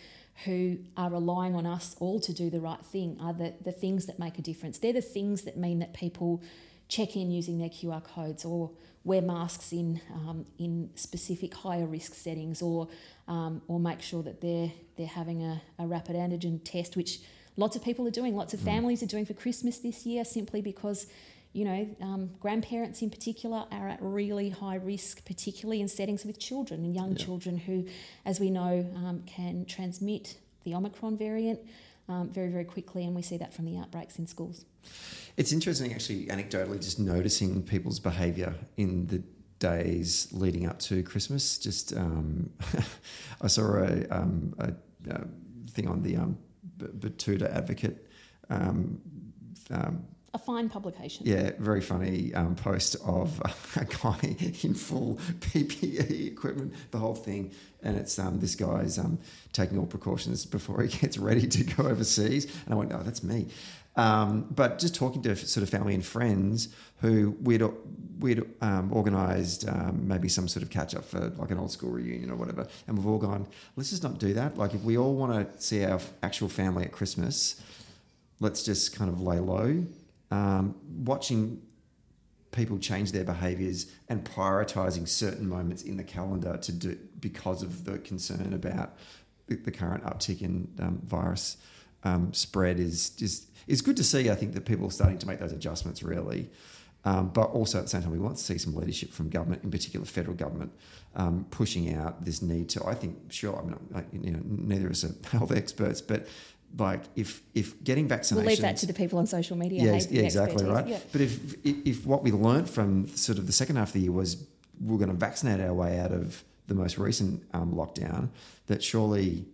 who are relying on us all to do the right thing are the, the things that make a difference. They're the things that mean that people check in using their QR codes or wear masks in um, in specific higher risk settings or um, or make sure that they're they're having a, a rapid antigen test, which lots of people are doing. Lots of mm. families are doing for Christmas this year simply because you know, um, grandparents in particular are at really high risk, particularly in settings with children and young yeah. children who, as we know, um, can transmit the Omicron variant um, very, very quickly. And we see that from the outbreaks in schools. It's interesting, actually, anecdotally, just noticing people's behaviour in the days leading up to Christmas. Just, um, I saw a, um, a, a, thing on the um, Betoota Advocate. Um, um, a fine publication. Yeah, very funny um, post of a guy in full PPE equipment, the whole thing, and it's um, this guy's um, taking all precautions before he gets ready to go overseas. And I went, oh, that's me. Um, but just talking to sort of family and friends who we'd we'd um, organised um, maybe some sort of catch up for like an old school reunion or whatever, and we've all gone, let's just not do that. Like if we all want to see our actual family at Christmas, let's just kind of lay low um, watching people change their behaviours and prioritising certain moments in the calendar to do because of the concern about the, current uptick in um, virus um, spread is just is good to see. I think that people are starting to make those adjustments really. Um, but also at the same time, we want to see some leadership from government, in particular federal government, um, pushing out this need to. I think, sure, I mean, you know, neither of us are health experts, but like if if getting vaccinations, we'll leave that to the people on social media. Yes, yeah, exactly right. Yeah. But if if what we learned from sort of the second half of the year was we're going to vaccinate our way out of the most recent um, lockdown, that surely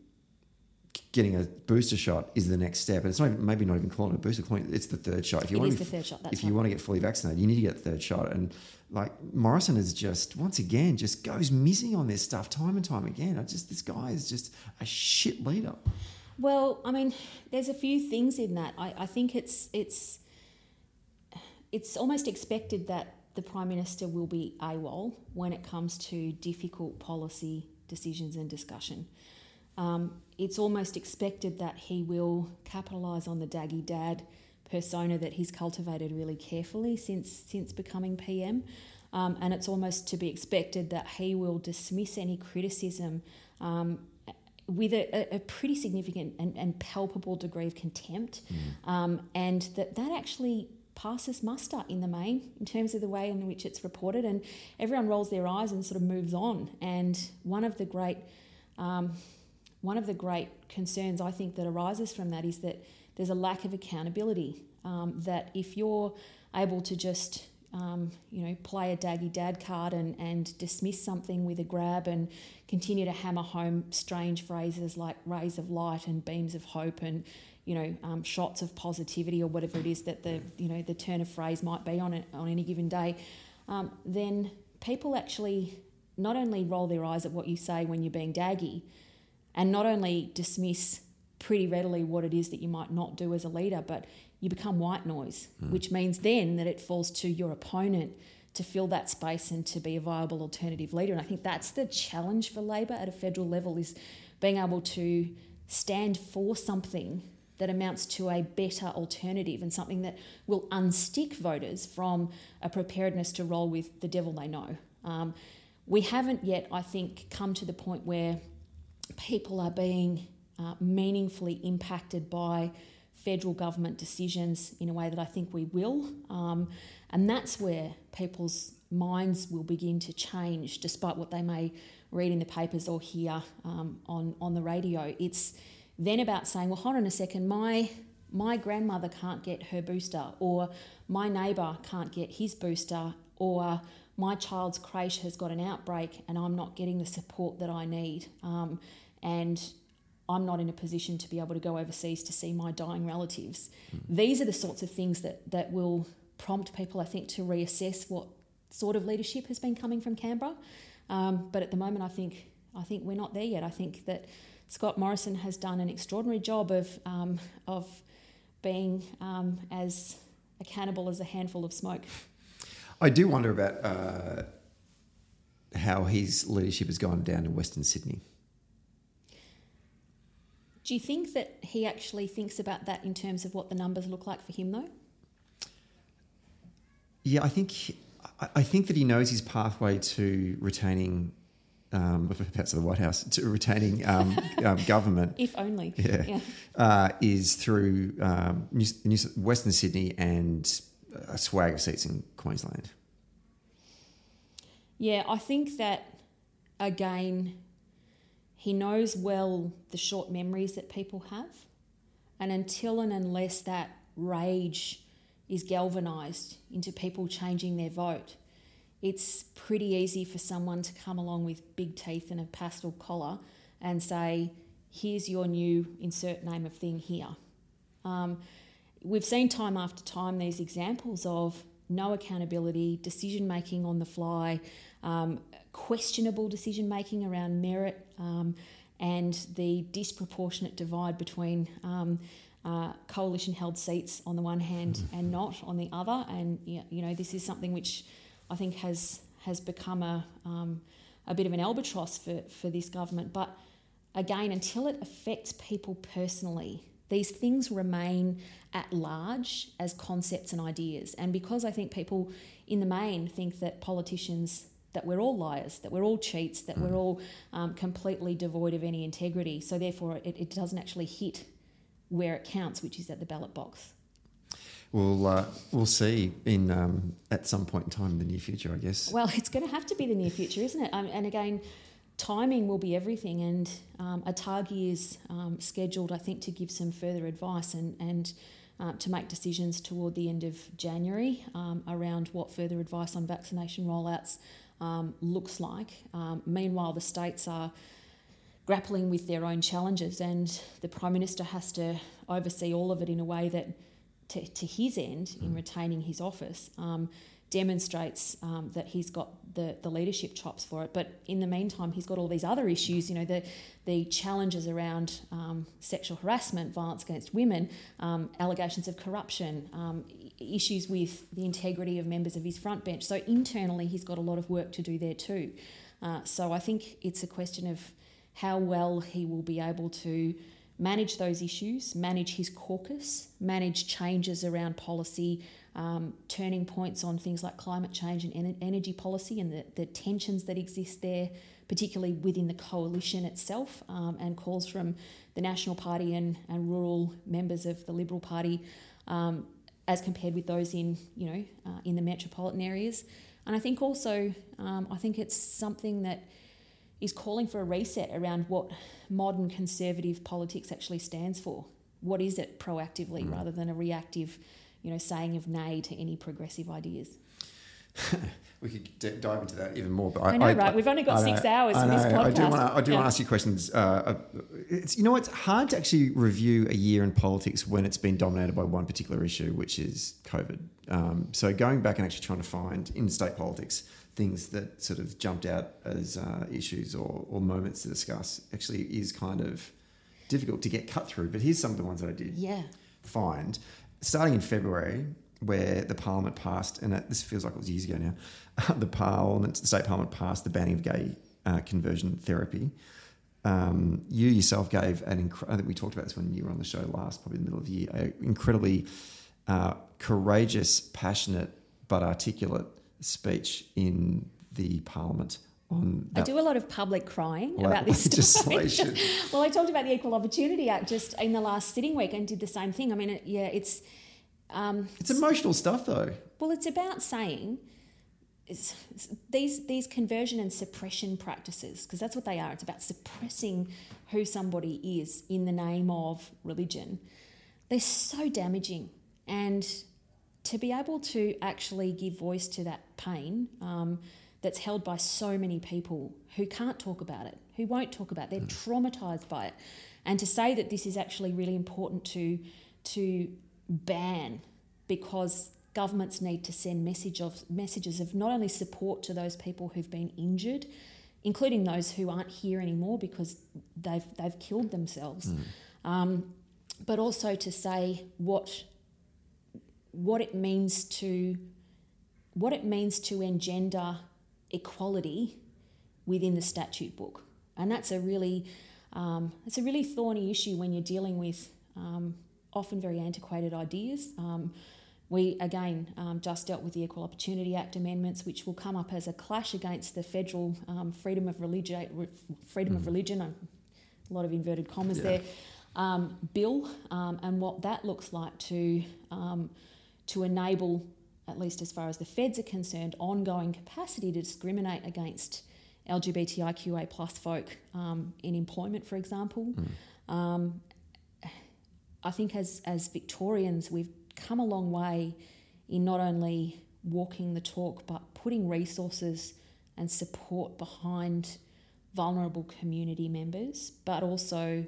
getting a booster shot is the next step. And it's not even, maybe not even calling it a booster, calling it, it's the third shot. If you it want is to, the third shot. if you want to get fully vaccinated, you need to get the third shot. And like Morrison is just once again just goes missing on this stuff time and time again. I just this guy is just a shit leader. Well, I mean, there's a few things in that. I, I think it's it's it's almost expected that the prime minister will be AWOL when it comes to difficult policy decisions and discussion. um, it's almost expected that he will capitalise on the daggy dad persona that he's cultivated really carefully since since becoming PM. Um, and it's almost to be expected that he will dismiss any criticism um, with a, a, pretty significant and, and, palpable degree of contempt, mm. um, and that that actually passes muster in the main in terms of the way in which it's reported, and everyone rolls their eyes and sort of moves on. And one of the great um, one of the great concerns I think that arises from that is that there's a lack of accountability. Um, that if you're able to just um, you know, play a daggy dad card and, and dismiss something with a grab and continue to hammer home strange phrases like rays of light and beams of hope and, you know, um, shots of positivity or whatever it is that the, you know, the turn of phrase might be on, it, on any given day, um, then people actually not only roll their eyes at what you say when you're being daggy and not only dismiss pretty readily what it is that you might not do as a leader, but you become white noise, mm. which means then that it falls to your opponent to fill that space and to be a viable alternative leader. And I think that's the challenge for Labor at a federal level is being able to stand for something that amounts to a better alternative and something that will unstick voters from a preparedness to roll with the devil they know. Um, we haven't yet, I think, come to the point where people are being uh, meaningfully impacted by federal government decisions in a way that I think we will. Um, and that's where people's minds will begin to change, despite what they may read in the papers or hear um, on, on the radio. It's then about saying, well, hold on a second, my, my grandmother can't get her booster, or my neighbour can't get his booster, or my child's creche has got an outbreak and I'm not getting the support that I need. Um, and I'm not in a position to be able to go overseas to see my dying relatives. Mm. These are the sorts of things that, that will prompt people, I think, to reassess what sort of leadership has been coming from Canberra. Um, but at the moment, I think I think we're not there yet. I think that Scott Morrison has done an extraordinary job of um, of being um, as accountable as a handful of smoke. I do wonder about uh, how his leadership has gone down in Western Sydney. Do you think that he actually thinks about that in terms of what the numbers look like for him, though? Yeah, I think I think that he knows his pathway to retaining um, perhaps the White House to retaining um, um, government. If only. Yeah. yeah. Uh, is through um, New, New, Western Sydney and a swag of seats in Queensland. Yeah, I think that again, he knows well the short memories that people have. And until and unless that rage is galvanized into people changing their vote, it's pretty easy for someone to come along with big teeth and a pastel collar and say, here's your new insert name of thing here. Um, we've seen time after time these examples of no accountability, decision making on the fly, um, questionable decision making around merit, um, and the disproportionate divide between um, uh, coalition held seats on the one hand and not on the other. And you know, this is something which I think has has become a um, a bit of an albatross for for this government. But again, until it affects people personally, these things remain at large as concepts and ideas. And because I think people in the main think that politicians that we're all liars, that we're all cheats, that mm. we're all um, completely devoid of any integrity. So therefore, it, it, doesn't actually hit where it counts, which is at the ballot box. We'll uh, we'll see in um, at some point in time in the near future, I guess. Well, it's going to have to be the near future, isn't it? Um, and again, timing will be everything. And um, Atagi is um, scheduled, I think, to give some further advice and and. Uh, to make decisions toward the end of January um, around what further advice on vaccination rollouts um, looks like. Um, meanwhile, the states are grappling with their own challenges, and the Prime Minister has to oversee all of it in a way that, to, to his end, in retaining his office, um, demonstrates um, that he's got the, the leadership chops for it. But in the meantime, he's got all these other issues, you know, the, the challenges around um, sexual harassment, violence against women, um, allegations of corruption, um, issues with the integrity of members of his front bench. So internally, he's got a lot of work to do there too. Uh, so I think it's a question of how well he will be able to manage those issues, manage his caucus, manage changes around policy, um, turning points on things like climate change and en- energy policy and the, the, tensions that exist there, particularly within the coalition itself, um, and calls from the National Party and, and rural members of the Liberal Party um, as compared with those in, you know, uh, in the metropolitan areas. And I think also, um, I think it's something that is calling for a reset around what modern conservative politics actually stands for. What is it proactively mm. rather than a reactive, you know, saying of nay to any progressive ideas? we could d- dive into that even more. But I, I know, I, right? We've only got six hours in this podcast. I do want to. I do yeah. want to ask you questions. Uh, it's you know, it's hard to actually review a year in politics when it's been dominated by one particular issue, which is COVID. Um, so going back and actually trying to find in state politics things that sort of jumped out as uh, issues or, or moments to discuss actually is kind of difficult to get cut through. But here's some of the ones that I did yeah. find. Starting in February, where the Parliament passed, and this feels like it was years ago now, the Parliament, the state Parliament passed the banning of gay uh, conversion therapy. Um, you yourself gave an inc- I think we talked about this when you were on the show last, probably in the middle of the year, incredibly uh, courageous, passionate, but articulate speech in the Parliament on I do a lot of public crying about this legislation. well, I talked about the Equal Opportunity Act just in the last sitting week and did the same thing. I mean, it, yeah, it's um, it's emotional stuff, though. Well, it's about saying it's, it's these these conversion and suppression practices because that's what they are. It's about suppressing who somebody is in the name of religion. They're so damaging, and to be able to actually give voice to that pain um, that's held by so many people who can't talk about it, who won't talk about it, they're mm. traumatized by it, and to say that this is actually really important to to ban because governments need to send message of messages of not only support to those people who've been injured, including those who aren't here anymore because they've they've killed themselves, mm. um, but also to say what what it means to what it means to engender equality within the statute book, and that's a really um, it's a really thorny issue when you're dealing with um, often very antiquated ideas. Um, we again um, just dealt with the Equal Opportunity Act amendments, which will come up as a clash against the federal um, freedom of religion, freedom mm. of religion, a lot of inverted commas yeah. there, um, bill, um, and what that looks like to um, to enable, at least as far as the feds are concerned, ongoing capacity to discriminate against LGBTIQA plus folk um, in employment, for example. Mm. I think as, as Victorians, we've come a long way in not only walking the talk, but putting resources and support behind vulnerable community members, but also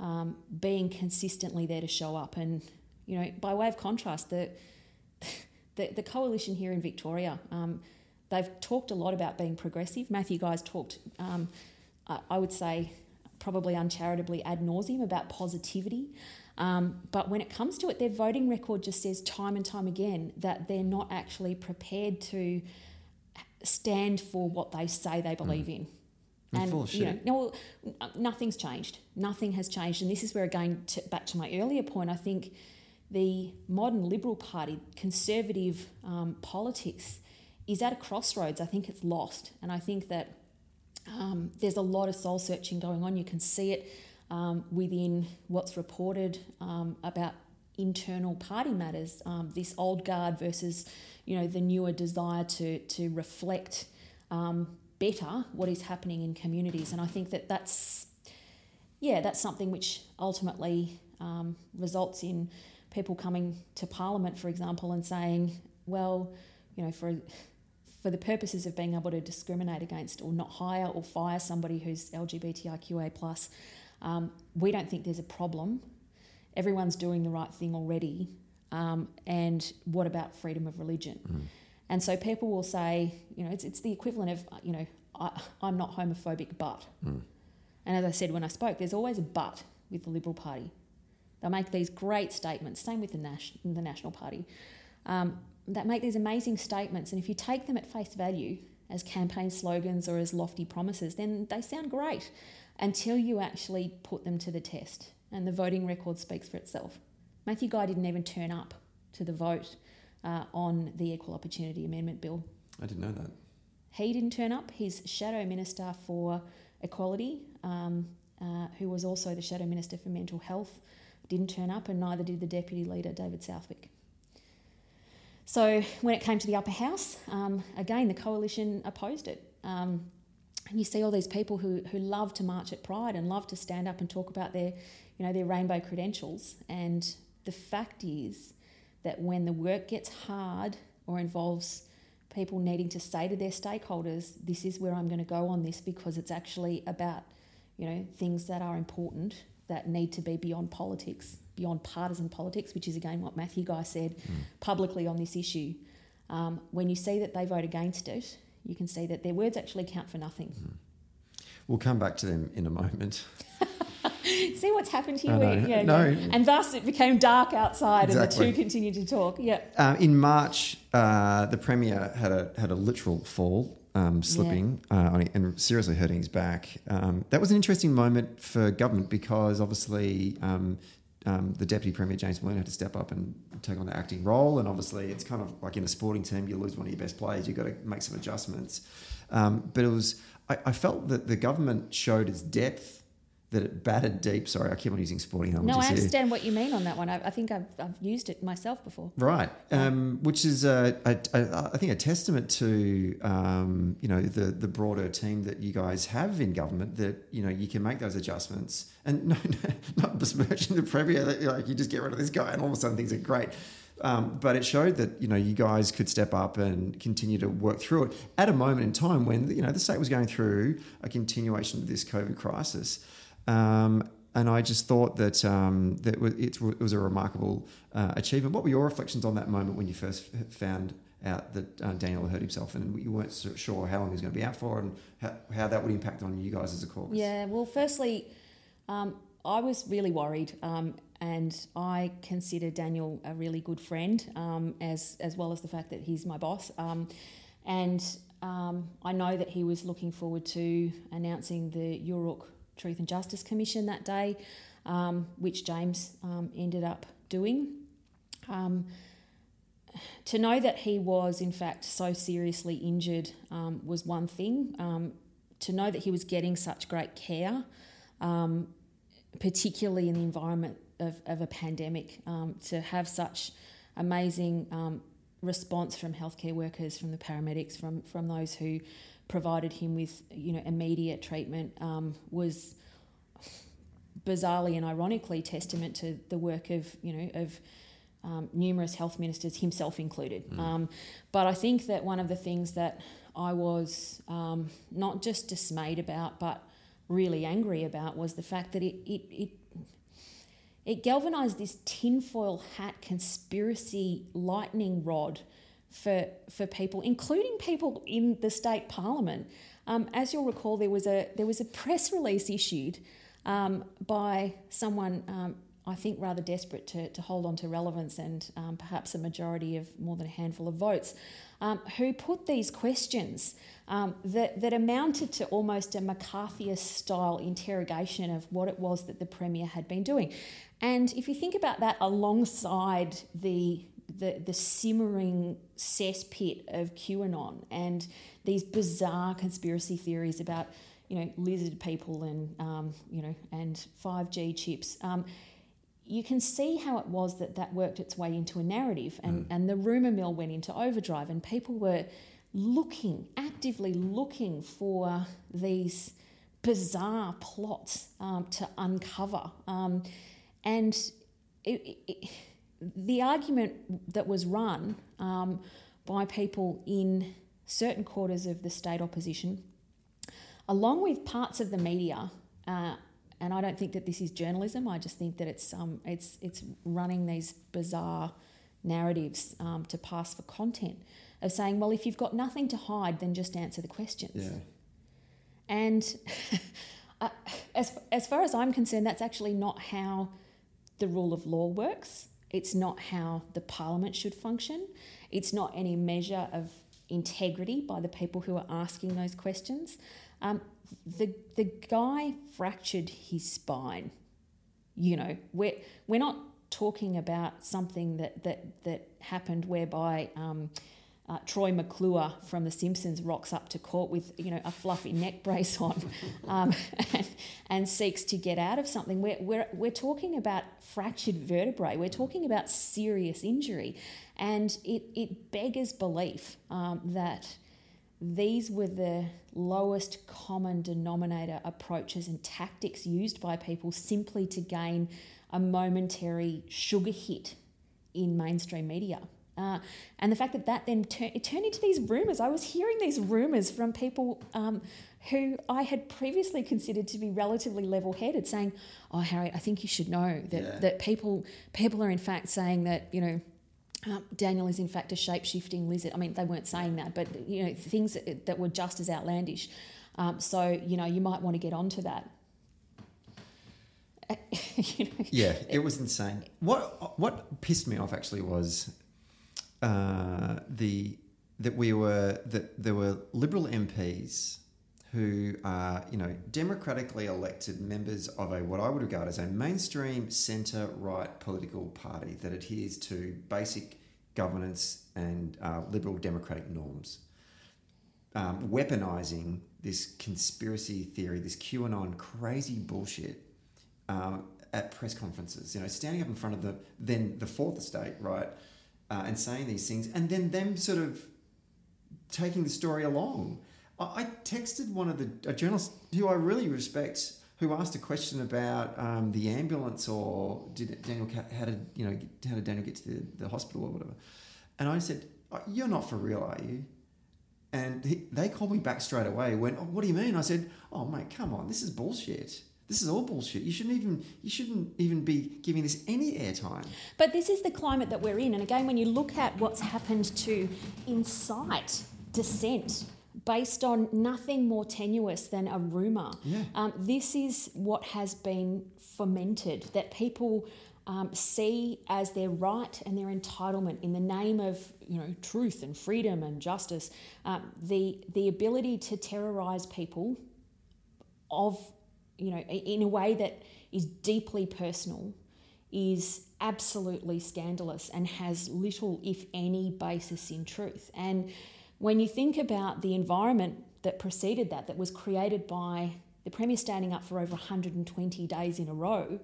um, being consistently there to show up. And, you know, by way of contrast, the, the, the coalition here in Victoria, um, they've talked a lot about being progressive. Matthew Guy's talked, um, I would say, probably uncharitably ad nauseum about positivity. Um, but when it comes to it, their voting record just says time and time again that they're not actually prepared to stand for what they say they believe mm. in. And you know, no, nothing's changed. Nothing has changed, and this is where again, to, back to my earlier point, I think the modern Liberal Party, conservative um, politics, is at a crossroads. I think it's lost, and I think that um, there's a lot of soul searching going on. You can see it um, within what's reported um, about internal party matters, um, this old guard versus you know the newer desire to to reflect um, better what is happening in communities, and I think that that's yeah that's something which ultimately results in people coming to Parliament, for example, and saying, well, you know, for for the purposes of being able to discriminate against or not hire or fire somebody who's LGBTIQA plus, um, we don't think there's a problem. Everyone's doing the right thing already. Um, and what about freedom of religion? Mm. And so people will say, you know, it's, it's the equivalent of, you know, I, am not homophobic, but. Mm. And as I said when I spoke, there's always a but with the Liberal Party. They make these great statements, same with the, Nas- the National Party, um, that make these amazing statements. And if you take them at face value as campaign slogans or as lofty promises, then they sound great. until you actually put them to the test. And the voting record speaks for itself. Matthew Guy didn't even turn up to the vote uh, on the Equal Opportunity Amendment Bill. I didn't know that. He didn't turn up. His shadow minister for equality, um, uh, who was also the shadow minister for mental health, didn't turn up, and neither did the deputy leader, David Southwick. So when it came to the upper house, um, again, the coalition opposed it. Um, and you see all these people who, who love to march at Pride and love to stand up and talk about their, you know, their rainbow credentials. And the fact is that when the work gets hard or involves people needing to say to their stakeholders, this is where I'm going to go on this because it's actually about, you know, things that are important that need to be beyond politics, beyond partisan politics, which is again what Matthew Guy said mm. publicly on this issue. Um, when you see that they vote against it, you can see that their words actually count for nothing. Mm. We'll come back to them in a moment. See what's happened here? Yeah, no. Yeah. And thus it became dark outside exactly. and the two continued to talk. Yeah. Um, in March, uh, the Premier had a, had a literal fall. Um, slipping yeah. uh, and seriously hurting his back. Um, that was an interesting moment for government because obviously um, um, the deputy premier James Merlino had to step up and take on the acting role, and obviously it's kind of like in a sporting team, you lose one of your best players, you've got to make some adjustments. Um, but it was, I, I, felt that the government showed its depth that it battered deep. Sorry, I keep on using sporting No, I understand here. what you mean on that one. I, I think I've, I've, used it myself before. Right, um, which is a, a, a, I think a testament to um, you know the the broader team that you guys have in government. That you know you can make those adjustments, and no, no not besmirching the premier. That, like you just get rid of this guy, and all of a sudden things are great. Um, but it showed that you know you guys could step up and continue to work through it at a moment in time when you know the state was going through a continuation of this COVID crisis. Um, and I just thought that um, that it was a remarkable uh, achievement. What were your reflections on that moment when you first found out that uh, Daniel had hurt himself and you weren't sure how long he was going to be out for and how, how that would impact on you guys as a caucus? Yeah, well, firstly, um, I was really worried, um, and I consider Daniel a really good friend, um, as as well as the fact that he's my boss, um, and. I know that he was looking forward to announcing the Yoorrook Truth and Justice Commission that day, um, which James um, ended up doing. Um, to know that he was, in fact, so seriously injured um, was one thing. Um, to know that he was getting such great care, um, particularly in the environment of, of a pandemic, to have such amazing response from healthcare workers, from the paramedics, from from those who provided him with you know immediate treatment um, was bizarrely and ironically testament to the work of you know of um, numerous health ministers, himself included. Mm. Um, but I think that one of the things that I was um, not just dismayed about, but really angry about, was the fact that it it it, it galvanised this tinfoil hat conspiracy lightning rod for, for people, including people in the state parliament. Um, as you'll recall, there was a there was a press release issued um, by someone um, I think rather desperate to, to hold on to relevance and um, perhaps a majority of more than a handful of votes, um, who put these questions that, that amounted to almost a McCarthyist style interrogation of what it was that the Premier had been doing. And if you think about that alongside the the, the simmering cesspit of QAnon and these bizarre conspiracy theories about, you know, lizard people and, um, you know, and 5G chips. Um, you can see how it was that that worked its way into a narrative and, mm. and the rumour mill went into overdrive and people were looking, actively looking for these bizarre plots um, to uncover. Um, and it, it, the argument that was run um, by people in certain quarters of the state opposition, along with parts of the media, uh, and I don't think that this is journalism. I just think that it's um, it's it's running these bizarre narratives um, to pass for content of saying, well, if you've got nothing to hide, then just answer the questions. Yeah. And uh, as as far as I'm concerned, that's actually not how the rule of law works. It's not how the parliament should function. It's not any measure of integrity by the people who are asking those questions. Um, the the guy fractured his spine. You know, we're we're not talking about something that that that happened whereby. Um, uh, Troy McClure from The Simpsons rocks up to court with you know a fluffy neck brace on, um, and, and, seeks to get out of something. We're, we're we're talking about fractured vertebrae. We're talking about serious injury, and it it beggars belief um, that these were the lowest common denominator approaches and tactics used by people simply to gain a momentary sugar hit in mainstream media. Uh, and the fact that that then tur- it turned into these rumors. I was hearing these rumors from people um, who I had previously considered to be relatively level-headed, saying, "Oh, Harry, I think you should know that yeah. that people people are in fact saying that you know um, Daniel is in fact a shape shifting lizard. I mean, they weren't saying that, but you know things that, that were just as outlandish. Um, so you know you might want to get onto that. you know, yeah, it was insane. What what pissed me off actually was uh, the that we were that there were Liberal MPs who are, you know, democratically elected members of a what I would regard as a mainstream centre right political party that adheres to basic governance and uh, liberal democratic norms, um, weaponizing this conspiracy theory, this QAnon crazy bullshit um, at press conferences. You know, standing up in front of the then the fourth estate, right, uh, and saying these things, and then them sort of taking the story along. I texted one of the a journalist who I really respect, who asked a question about um, the ambulance or did Daniel how did you know how did Daniel get to the, the hospital or whatever, and I said, oh, "You're not for real, are you?" And he, they called me back straight away. Went, oh, "What do you mean?" I said, "Oh mate, come on, this is bullshit." This is all bullshit. You shouldn't even you shouldn't even be giving this any airtime. But this is the climate that we're in, and again, when you look at what's happened to incite dissent based on nothing more tenuous than a rumour. Yeah. Um, this is what has been fomented that people um, see as their right and their entitlement in the name of you know truth and freedom and justice. Um, the the ability to terrorise people of you know in a way that is deeply personal is absolutely scandalous and has little, if any, basis in truth. And when you think about the environment that preceded that, that was created by the Premier standing up for over 120 days in a row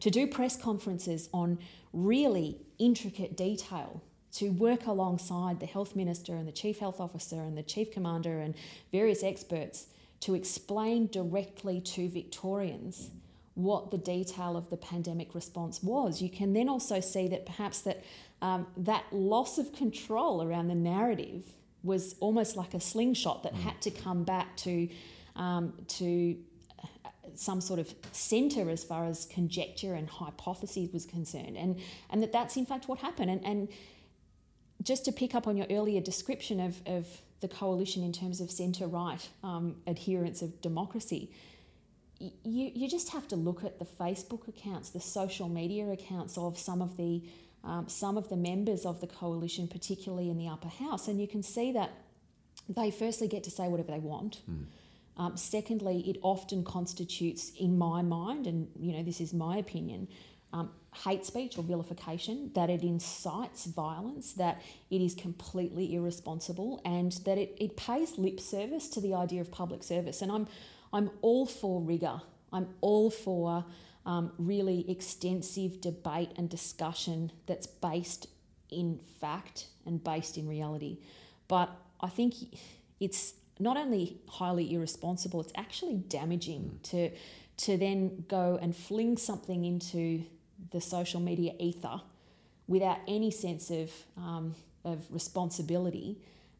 to do press conferences on really intricate detail, to work alongside the Health Minister and the Chief Health Officer and the Chief Commander and various experts to explain directly to Victorians what the detail of the pandemic response was. You can then also see that perhaps that um, that loss of control around the narrative was almost like a slingshot that mm. had to come back to um, to uh, some sort of center as far as conjecture and hypotheses was concerned, and and that that's in fact what happened. And and just to pick up on your earlier description of of the coalition in terms of centre right um, adherence of democracy. You, you just have to look at the Facebook accounts, the social media accounts of some of the um, some of the members of the coalition, particularly in the upper house, and you can see that they firstly get to say whatever they want. Mm. Um, secondly, it often constitutes, in my mind, and you know this is my opinion, um, hate speech or vilification, that it incites violence, that it is completely irresponsible, and that it, it pays lip service to the idea of public service. And I'm I'm all for rigour. I'm all for um, really extensive debate and discussion that's based in fact and based in reality. But I think it's not only highly irresponsible, it's actually damaging mm. to to then go and fling something into the social media ether without any sense of, um, of responsibility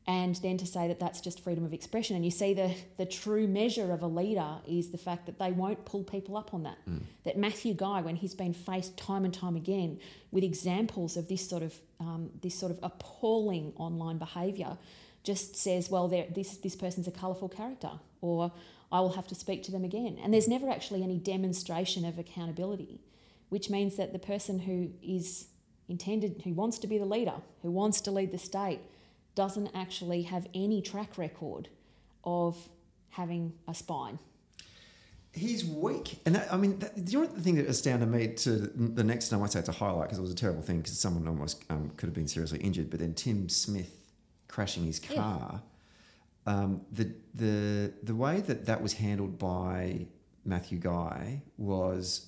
and then to say that that's just freedom of expression. And you see the, the true measure of a leader is the fact that they won't pull people up on that. Mm. That Matthew Guy, when he's been faced time and time again with examples of this sort of um, this sort of appalling online behaviour, just says, "Well, this this person's a colourful character," or "I will have to speak to them again." And there's never actually any demonstration of accountability, which means that the person who is intended, who wants to be the leader, who wants to lead the state doesn't actually have any track record of having a spine he's weak, and that, I mean, that, do you know the thing that astounded me to the next? and I won't say it's a highlight because it was a terrible thing because someone almost um, could have been seriously injured. But then Tim Smith crashing his Yeah. car, um, the the the way that that was handled by Matthew Guy was,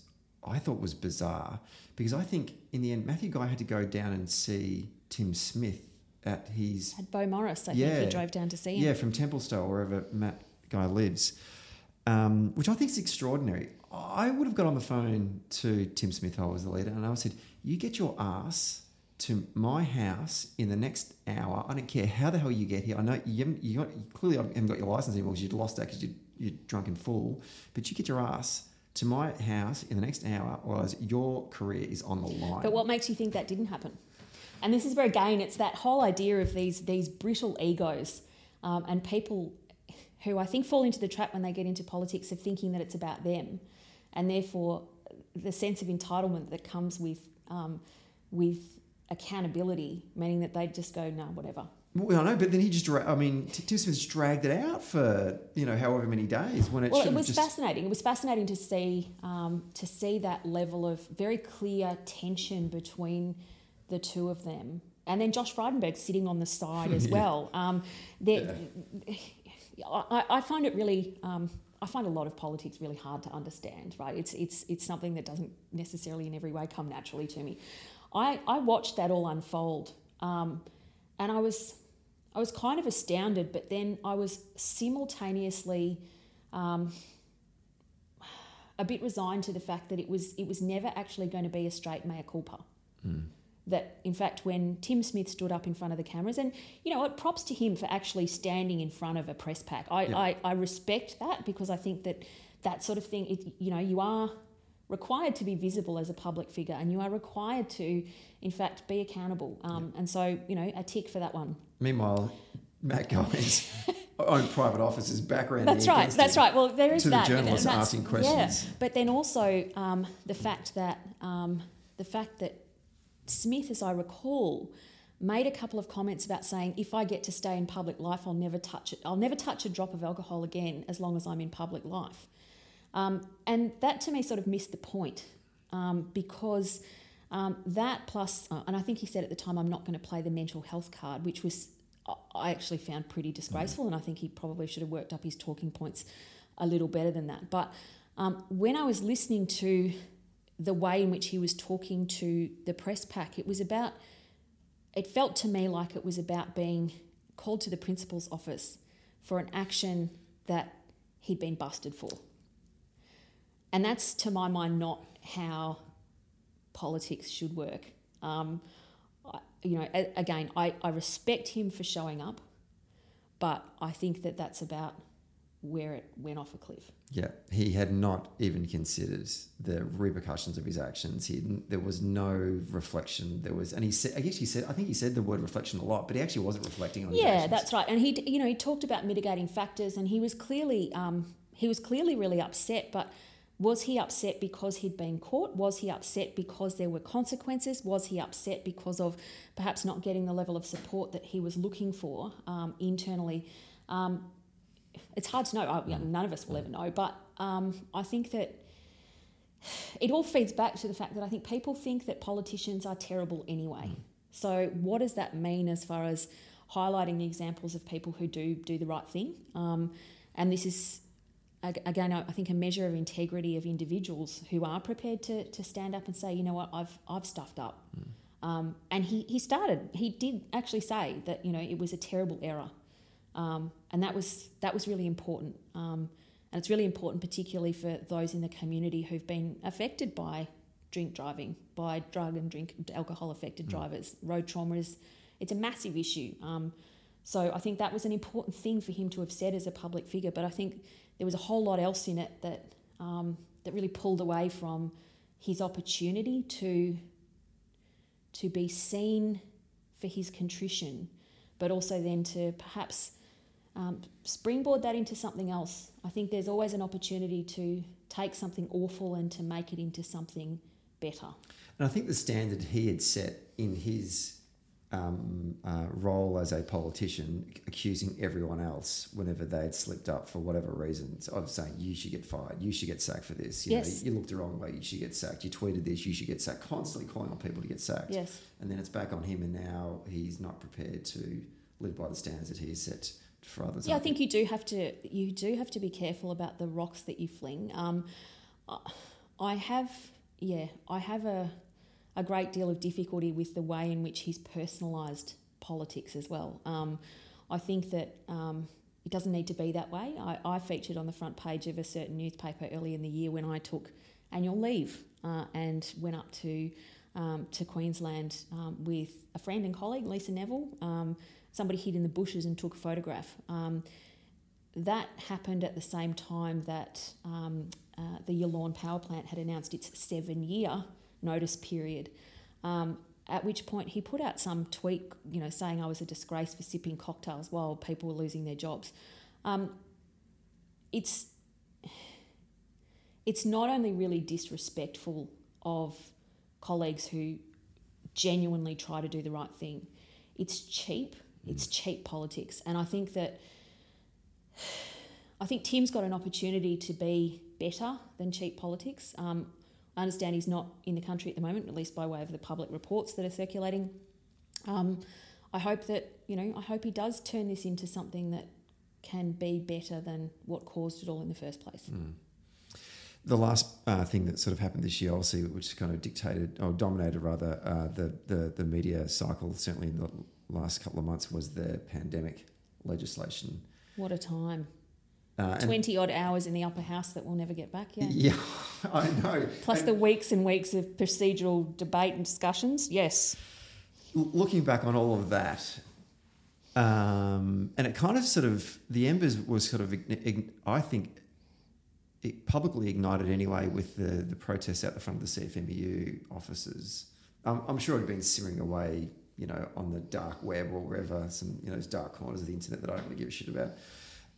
I thought was bizarre because I think in the end Matthew Guy had to go down and see Tim Smith at his Had Bo Morris, I Yeah. think he drove down to see him. yeah, from Templestowe, wherever Matt Guy lives, um, which I think is extraordinary. I would have got on the phone to Tim Smith, who I was the leader, and I said, "You get your ass to my house in the next hour. I don't care how the hell you get here. I know you haven't, you got, you clearly haven't got your license anymore because you'd lost that because you, you're drunk and full, but you get your ass." To my house in the next hour, else your career is on the line. But what makes you think that didn't happen? And this is where again, it's that whole idea of these these brittle egos um, and people who I think fall into the trap when they get into politics of thinking that it's about them, and therefore the sense of entitlement that comes with um, with accountability, meaning that they just go, no, whatever. Well, I know, but then he just, I mean, Tim Smith's dragged it out for, you know, however many days when it well, it was just. fascinating. It was fascinating to see um, to see that level of very clear tension between the two of them, and then Josh Frydenberg sitting on the side as Yeah. well. Um, there- I, I find it really. Um, I find a lot of politics really hard to understand. Right? It's it's it's something that doesn't necessarily in every way come naturally to me. I I watched that all unfold, um, and I was I was kind of astounded, but then I was simultaneously um, a bit resigned to the fact that it was it was never actually going to be a straight mea culpa. That in fact, when Tim Smith stood up in front of the cameras, and you know, what props to him for actually standing in front of a press pack. I, Yeah. I, I respect that because I think that that sort of thing, it, you know, you are required to be visible as a public figure, and you are required to, in fact, be accountable. Um, And so, you know, a tick for that one. Meanwhile, Matt Guy's own private office's background. That's right. That's right. Well, there is To the that. and journalists that's- asking questions. Yeah. But then also um, the fact that um, the fact that Smith, as I recall, made a couple of comments about saying, "If I get to stay in public life, I'll never touch it. I'll never touch a drop of alcohol again as long as I'm in public life." Um, and that to me sort of missed the point um, because um, that plus, uh, and I think he said at the time, I'm not going to play the mental health card, which was I- I actually found pretty disgraceful, and I think he probably should have worked up his talking points a little better than that. But um, when I was listening to the way in which he was talking to the press pack, it was about. It felt to me like it was about being called to the principal's office for an action that he'd been busted for. And that's, to my mind, not how politics should work. Um, I, you know, a, again, I, I respect him for showing up, but I think that that's about where it went off a cliff. Yeah, he had not even considered the repercussions of his actions. He there was no reflection. There was, and he said, I guess he said, I think he said the word reflection a lot, but he actually wasn't reflecting on his Yeah, that's right. And he, you know, he talked about mitigating factors, and he was clearly, um, he was clearly really upset. But was he upset because he'd been caught? Was he upset because there were consequences? Was he upset because of perhaps not getting the level of support that he was looking for um, internally? Um, it's hard to know. I, you know, none of us will ever know. But um, I think that it all feeds back to the fact that I think people think that politicians are terrible anyway. So what does that mean as far as highlighting the examples of people who do do the right thing? Um, and this is again, I I think a measure of integrity of individuals who are prepared to, to stand up and say, you know what, I've I've stuffed up. Um, and he, he started. He did actually say that you know it was a terrible error, um, and that was that was really important. Um, and it's really important, particularly for those in the community who've been affected by drink driving, by drug and drink alcohol affected drivers. Road trauma is it's a massive issue. Um, so I think that was an important thing for him to have said as a public figure. But I think there was a whole lot else in it that um, that really pulled away from his opportunity to to be seen for his contrition, but also then to perhaps um, springboard that into something else. I think there's always an opportunity to take something awful and to make it into something better. And I think the standard he had set in his um, uh, role as a politician, accusing everyone else whenever they had slipped up for whatever reasons of saying you should get fired, you should get sacked for this. You Yes. know, you looked the wrong way, you should get sacked. You tweeted this, you should get sacked. Constantly calling on people to get sacked. Yes. And then it's back on him, and now he's not prepared to live by the standards that he has set for others. Yeah, I think you do have to you do have to be careful about the rocks that you fling. Um, I have yeah, I have a a great deal of difficulty with the way in which he's personalised politics as well. Um, I think that um, it doesn't need to be that way. I, I featured on the front page of a certain newspaper early in the year when I took annual leave uh, and went up to um, to Queensland um, with a friend and colleague, Lisa Neville. Um, somebody hid in the bushes and took a photograph. Um, that happened at the same time that uh, the Yallourn power plant had announced its seven year notice period. Um, at which point he put out some tweet, you know, saying I was a disgrace for sipping cocktails while people were losing their jobs. Um, it's it's not only really disrespectful of colleagues who genuinely try to do the right thing, it's cheap. It's cheap politics, and I think that I think Tim's got an opportunity to be better than cheap politics. Um, I understand he's not in the country at the moment, at least by way of the public reports that are circulating. Um, I hope that you know. I hope he does turn this into something that can be better than what caused it all in the first place. the last uh, thing that sort of happened this year, obviously, which kind of dictated or dominated rather uh, the, the the media cycle, certainly in the last couple of months, was the pandemic legislation. What a time! Uh, Twenty odd hours in the upper house that we'll never get back. Yeah. yeah, I know. Plus And the weeks and weeks of procedural debate and discussions. Yes. looking back on all of that, um, and it kind of sort of the embers was sort of I think it publicly ignited anyway with the the protests out the front of the CFMEU offices. Um, I'm sure it had been simmering away, you know, on the dark web or wherever, some you know those dark corners of the internet that I don't really give a shit about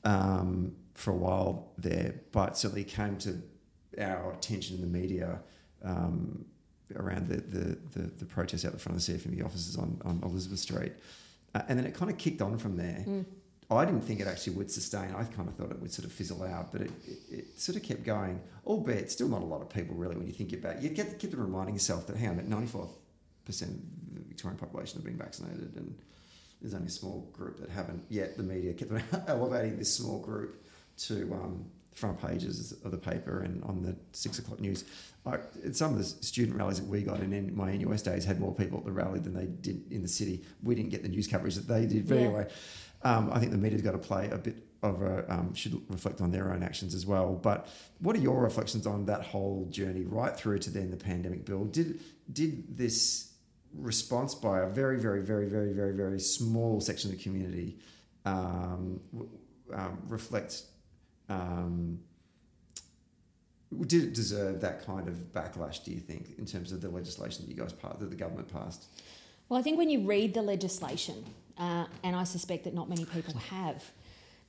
um, for a while there, but certainly came to our attention in the media um, around the, the, the, the protests out the front of the CFME offices on, on Elizabeth Street. Uh, and then it kind of kicked on from there. I didn't think it actually would sustain. I kind of thought it would sort of fizzle out, but it, it, it sort of kept going, albeit still not a lot of people really when you think about it. You get, keep reminding yourself that, hang on, 94% of the Victorian population have been vaccinated and there's only a small group that haven't yet. The media kept elevating this small group to um, front pages of the paper and on the six o'clock news. I, some of the student rallies that we got in, my NUS days had more people at the rally than they did in the city. We didn't get the news coverage that they did. But Yeah. anyway, um, I think the media's got to play a bit of a um, should reflect on their own actions as well. But what are your reflections on that whole journey right through to then the pandemic bill? Did did this response by a very, very, very, very, very, very small section of the community um, um, reflect? Um, did it deserve that kind of backlash? Do you think, in terms of the legislation that you guys passed, that the government passed? Well, I think when you read the legislation, uh, and I suspect that not many people have,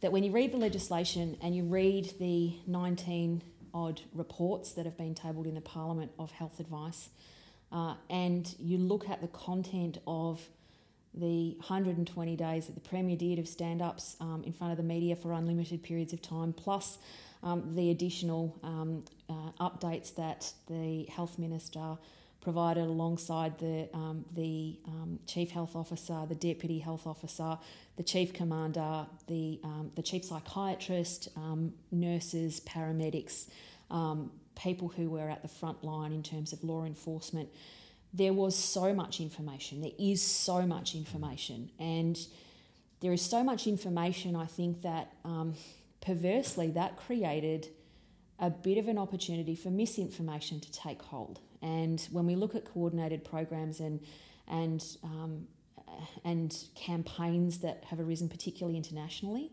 that when you read the legislation and you read the 19 odd reports that have been tabled in the Parliament of health advice, uh, and you look at the content of the 120 days that the Premier did of stand ups um, in front of the media for unlimited periods of time, plus um, the additional um, uh, updates that the Health Minister provided alongside the, um, the um, Chief Health Officer, the Deputy Health Officer, the Chief Commander, the, um, the Chief Psychiatrist, nurses, paramedics, um, people who were at the front line in terms of law enforcement there was so much information. There is so much information. And there is so much information, I think, that um, perversely that created a bit of an opportunity for misinformation to take hold. And when we look at coordinated programs and, and, um, and campaigns that have arisen, particularly internationally,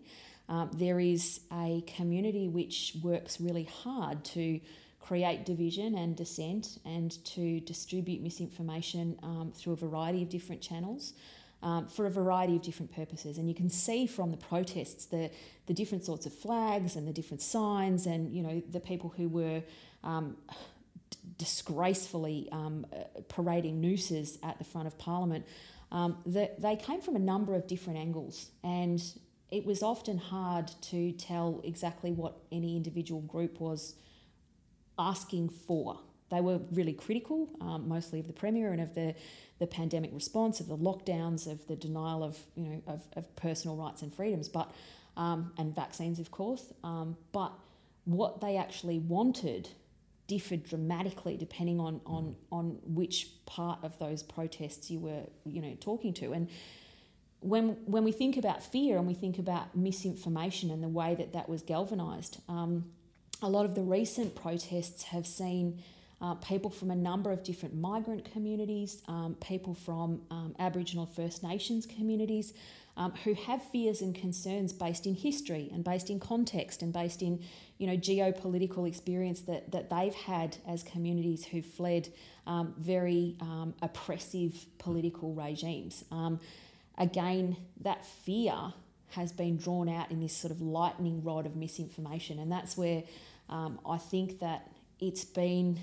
um, there is a community which works really hard to create division and dissent and to distribute misinformation um, through a variety of different channels um, for a variety of different purposes. And you can see from the protests the, the different sorts of flags and the different signs and, you know, the people who were um, d- disgracefully um, parading nooses at the front of Parliament. um, the, they came from a number of different angles, and it was often hard to tell exactly what any individual group was asking for. They were really critical, um, mostly of the Premier and of the, the pandemic response, of the lockdowns, of the denial of, you know, of, of personal rights and freedoms, but, um, and vaccines, of course. Um, but what they actually wanted differed dramatically depending on, on, on which part of those protests you were, you know, talking to. And when, when we think about fear and we think about misinformation and the way that that was galvanised, um, a lot of the recent protests have seen uh, people from a number of different migrant communities, um, people from um, Aboriginal First Nations communities um, who have fears and concerns based in history and based in context and based in you know geopolitical experience that, that they've had as communities who fled um, very um, oppressive political regimes. Um, again, that fear has been drawn out in this sort of lightning rod of misinformation, and that's where I think that it's been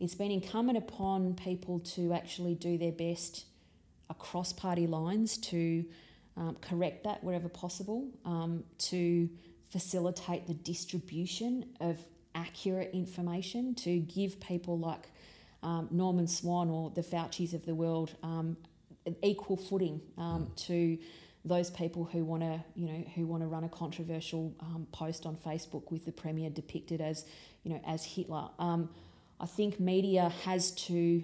it's been incumbent upon people to actually do their best across party lines to um, correct that wherever possible, um, to facilitate the distribution of accurate information, to give people like um, Norman Swan or the Fauci's of the world um, equal footing um, to those people who want to, you know, who want to run a controversial um, post on Facebook with the premier depicted as, you know, as Hitler. I think media has to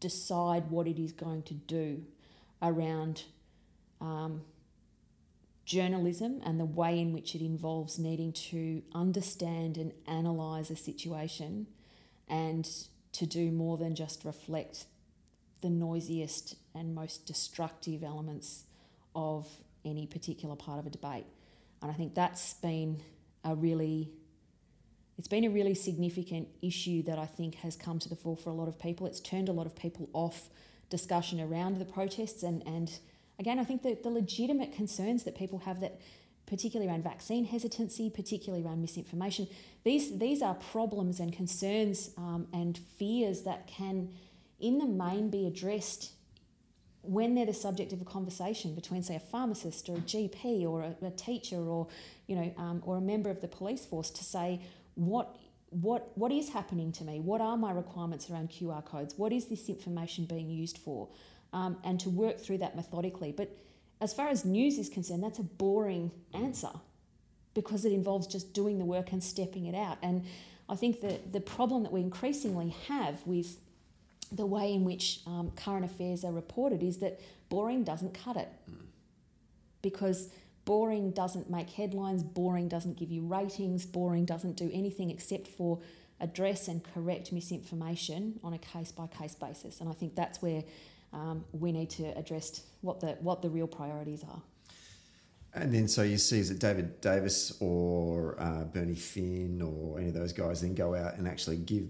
decide what it is going to do around um, journalism and the way in which it involves needing to understand and analyse a situation and to do more than just reflect the noisiest and most destructive elements of any particular part of a debate. And I think that's been a really it's been a really significant issue that I think has come to the fore for a lot of people. It's turned a lot of people off discussion around the protests and, and again I think that the legitimate concerns that people have that particularly around vaccine hesitancy, particularly around misinformation. These these are problems and concerns um, and fears that can, in the main, be addressed when they're the subject of a conversation between, say, a pharmacist or a GP or a, a teacher or you know um, or a member of the police force to say what what what is happening to me? What are my requirements around QR codes? What is this information being used for? Um, and to work through that methodically. But as far as news is concerned, that's a boring answer because it involves just doing the work and stepping it out. And I think that the problem that we increasingly have with the way in which um, current affairs are reported is that boring doesn't cut it. Mm. Because Boring doesn't make headlines, boring doesn't give you ratings, boring doesn't do anything except for address and correct misinformation on a case by case basis. And I think that's where um, we need to address what the, what the real priorities are. And then, so you see, is it David Davis or uh, Bernie Finn or any of those guys then go out and actually give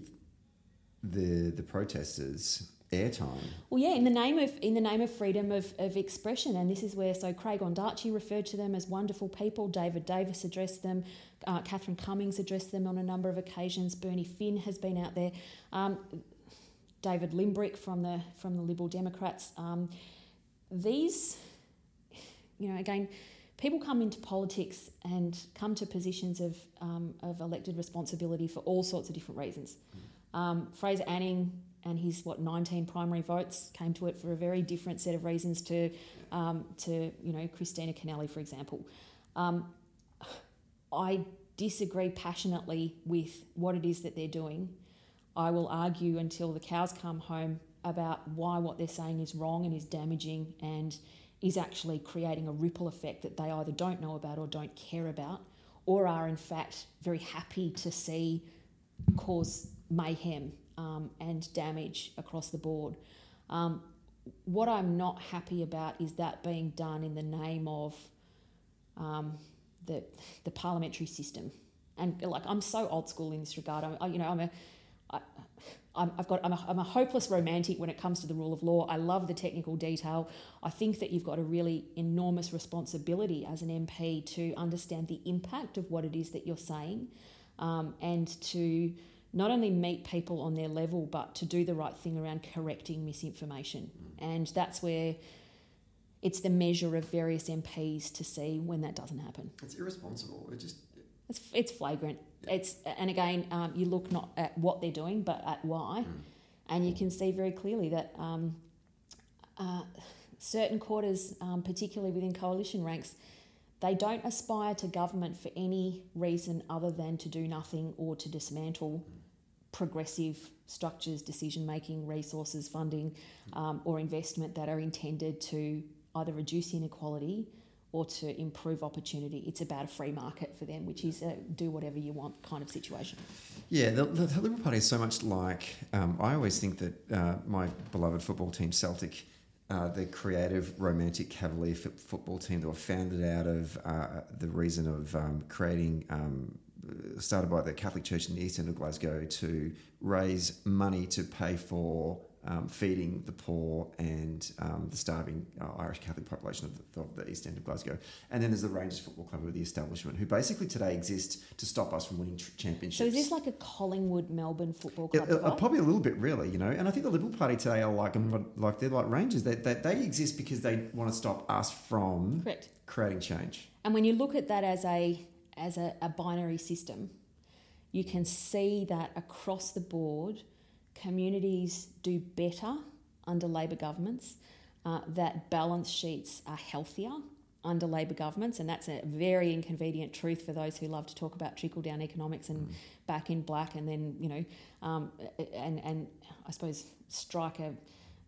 the the protesters airtime. Well, yeah, in the name of in the name of freedom of, of expression, and this is where so Craig Ondarchie referred to them as wonderful people. David Davis addressed them. Uh, Catherine Cummings addressed them on a number of occasions. Bernie Finn has been out there. Um, David Limbrick from the from the Liberal Democrats. Um, these, you know, again, people come into politics and come to positions of um, of elected responsibility for all sorts of different reasons. Um, Fraser Anning and his what 19 primary votes came to it for a very different set of reasons to um, to you know Kristina Keneally, for example. Um, I disagree passionately with what it is that they're doing. I will argue until the cows come home about why what they're saying is wrong and is damaging and is actually creating a ripple effect that they either don't know about or don't care about, or are in fact very happy to see cause mayhem um, and damage across the board. Um, what I'm not happy about is that being done in the name of um, the the parliamentary system, and like I'm so old school in this regard. I'm, I, you know, I'm a I, I've got, I'm a, I'm a hopeless romantic when it comes to the rule of law. I love the technical detail. I think that you've got a really enormous responsibility as an MP to understand the impact of what it is that you're saying um, and to not only meet people on their level, but to do the right thing around correcting misinformation. And that's where it's the measure of various MPs to see when that doesn't happen. It's irresponsible. It just It's, it's flagrant. It's and again, um, you look not at what they're doing, but at why, and you can see very clearly that um, uh, certain quarters, um, particularly within coalition ranks, they don't aspire to government for any reason other than to do nothing or to dismantle progressive structures, decision making, resources, funding, um, or investment that are intended to either reduce inequality or to improve opportunity. It's about a free market for them, which is a do whatever you want kind of situation. Yeah, the, the, the Liberal Party is so much like. Um, I always think that uh, my beloved football team, Celtic, uh, the creative, romantic, cavalier f- football team that were founded out of uh, the reason of um, creating, um, started by the Catholic Church in the east end of Glasgow to raise money to pay for um, feeding the poor and um, the starving uh, Irish Catholic population of the, of the east end of Glasgow. And then there's the Rangers Football Club of the establishment, who basically today exist to stop us from winning tr- championships. So is this like a Collingwood Melbourne football club? uh, probably a little bit, really, you know. And I think the Liberal Party today are like like they're like Rangers. They, they, they exist because they want to stop us from Correct. creating change. And when you look at that as a as a, a binary system, you can see that across the board, communities do better under Labor governments. Uh, that balance sheets are healthier under Labor governments, and that's a very inconvenient truth for those who love to talk about trickle down economics and back in black, and then you know, um, and and I suppose strike a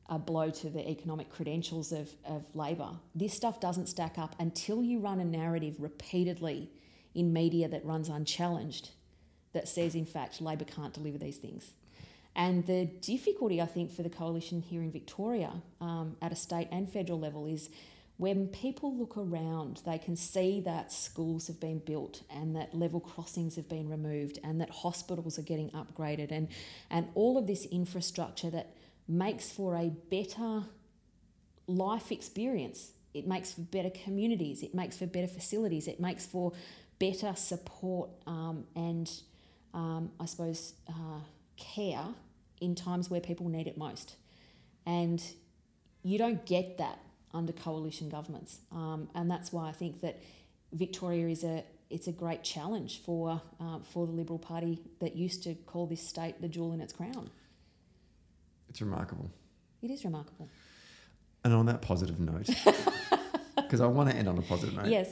a blow to the economic credentials of, of Labor. This stuff doesn't stack up until you run a narrative repeatedly in media that runs unchallenged that says, in fact, Labor can't deliver these things. And the difficulty, I think, for the coalition here in Victoria um, at a state and federal level is when people look around, they can see that schools have been built and that level crossings have been removed and that hospitals are getting upgraded and, and all of this infrastructure that makes for a better life experience. It makes for better communities, it makes for better facilities, it makes for better support um, and, um, I suppose, uh, care in times where people need it most. And you don't get that under coalition governments. Um, and that's why I think that Victoria is a it's a great challenge for uh, for the Liberal Party that used to call this state the jewel in its crown. It's remarkable. It is remarkable. And on that positive note, because I want to end on a positive note. Yes,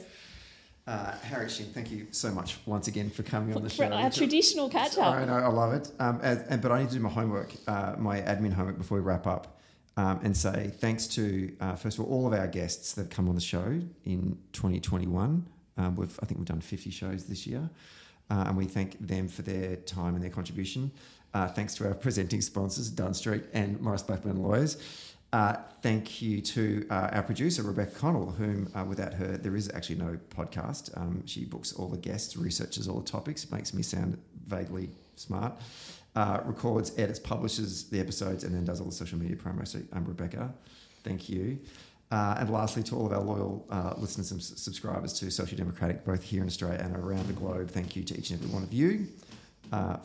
Uh, Harriet Shing, thank you so much once again for coming on the for show. our traditional catch I up. know, I love it. Um, and, but I need to do my homework, uh, my admin homework before we wrap up, um, and say thanks to uh, first of all all of our guests that have come on the show in 2021. Um, we've I think we've done 50 shows this year, uh, and we thank them for their time and their contribution. Uh, thanks to our presenting sponsors, Dunn Street and Morris Blackburn Lawyers. Uh, thank you to uh, our producer, Rebecca Connell, whom uh, without her, there is actually no podcast. Um, she books all the guests, researches all the topics, makes me sound vaguely smart, uh, records, edits, publishes the episodes, and then does all the social media promo. So I'm Rebecca. Thank you. Uh, and lastly, to all of our loyal listeners and s- subscribers to Social Democratic, both here in Australia and around the globe, thank you to each and every one of you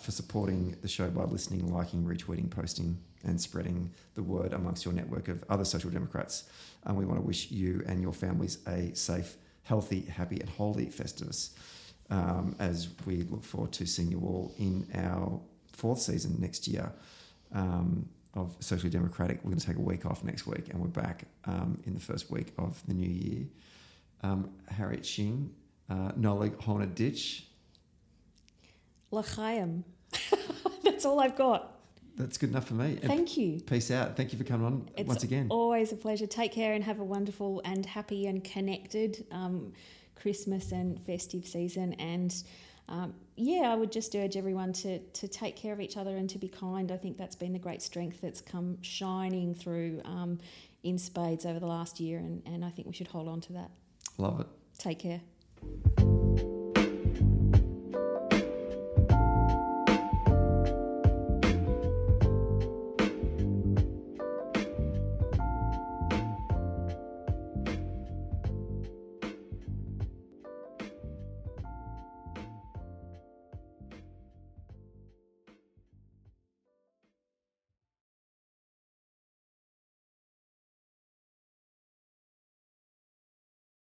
for supporting the show by listening, liking, retweeting, posting, and spreading the word amongst your network of other social democrats. And we want to wish you and your families a safe, healthy, happy, and holy Festivus um, as we look forward to seeing you all in our fourth season next year um, of Socially Democratic. We're going to take a week off next week, and we're back um, in the first week of the new year. Um, Harriet Shing, uh, Nollaig Shona Dhuit. L'chaim. That's all I've got. That's good enough for me. And Thank you. Peace out. Thank you for coming on It's once again. always a pleasure. Take care and have a wonderful and happy and connected um, Christmas and festive season. And um, yeah, I would just urge everyone to to take care of each other and to be kind. I think that's been the great strength that's come shining through um, in spades over the last year, and, and I think we should hold on to that. Love it. Take care.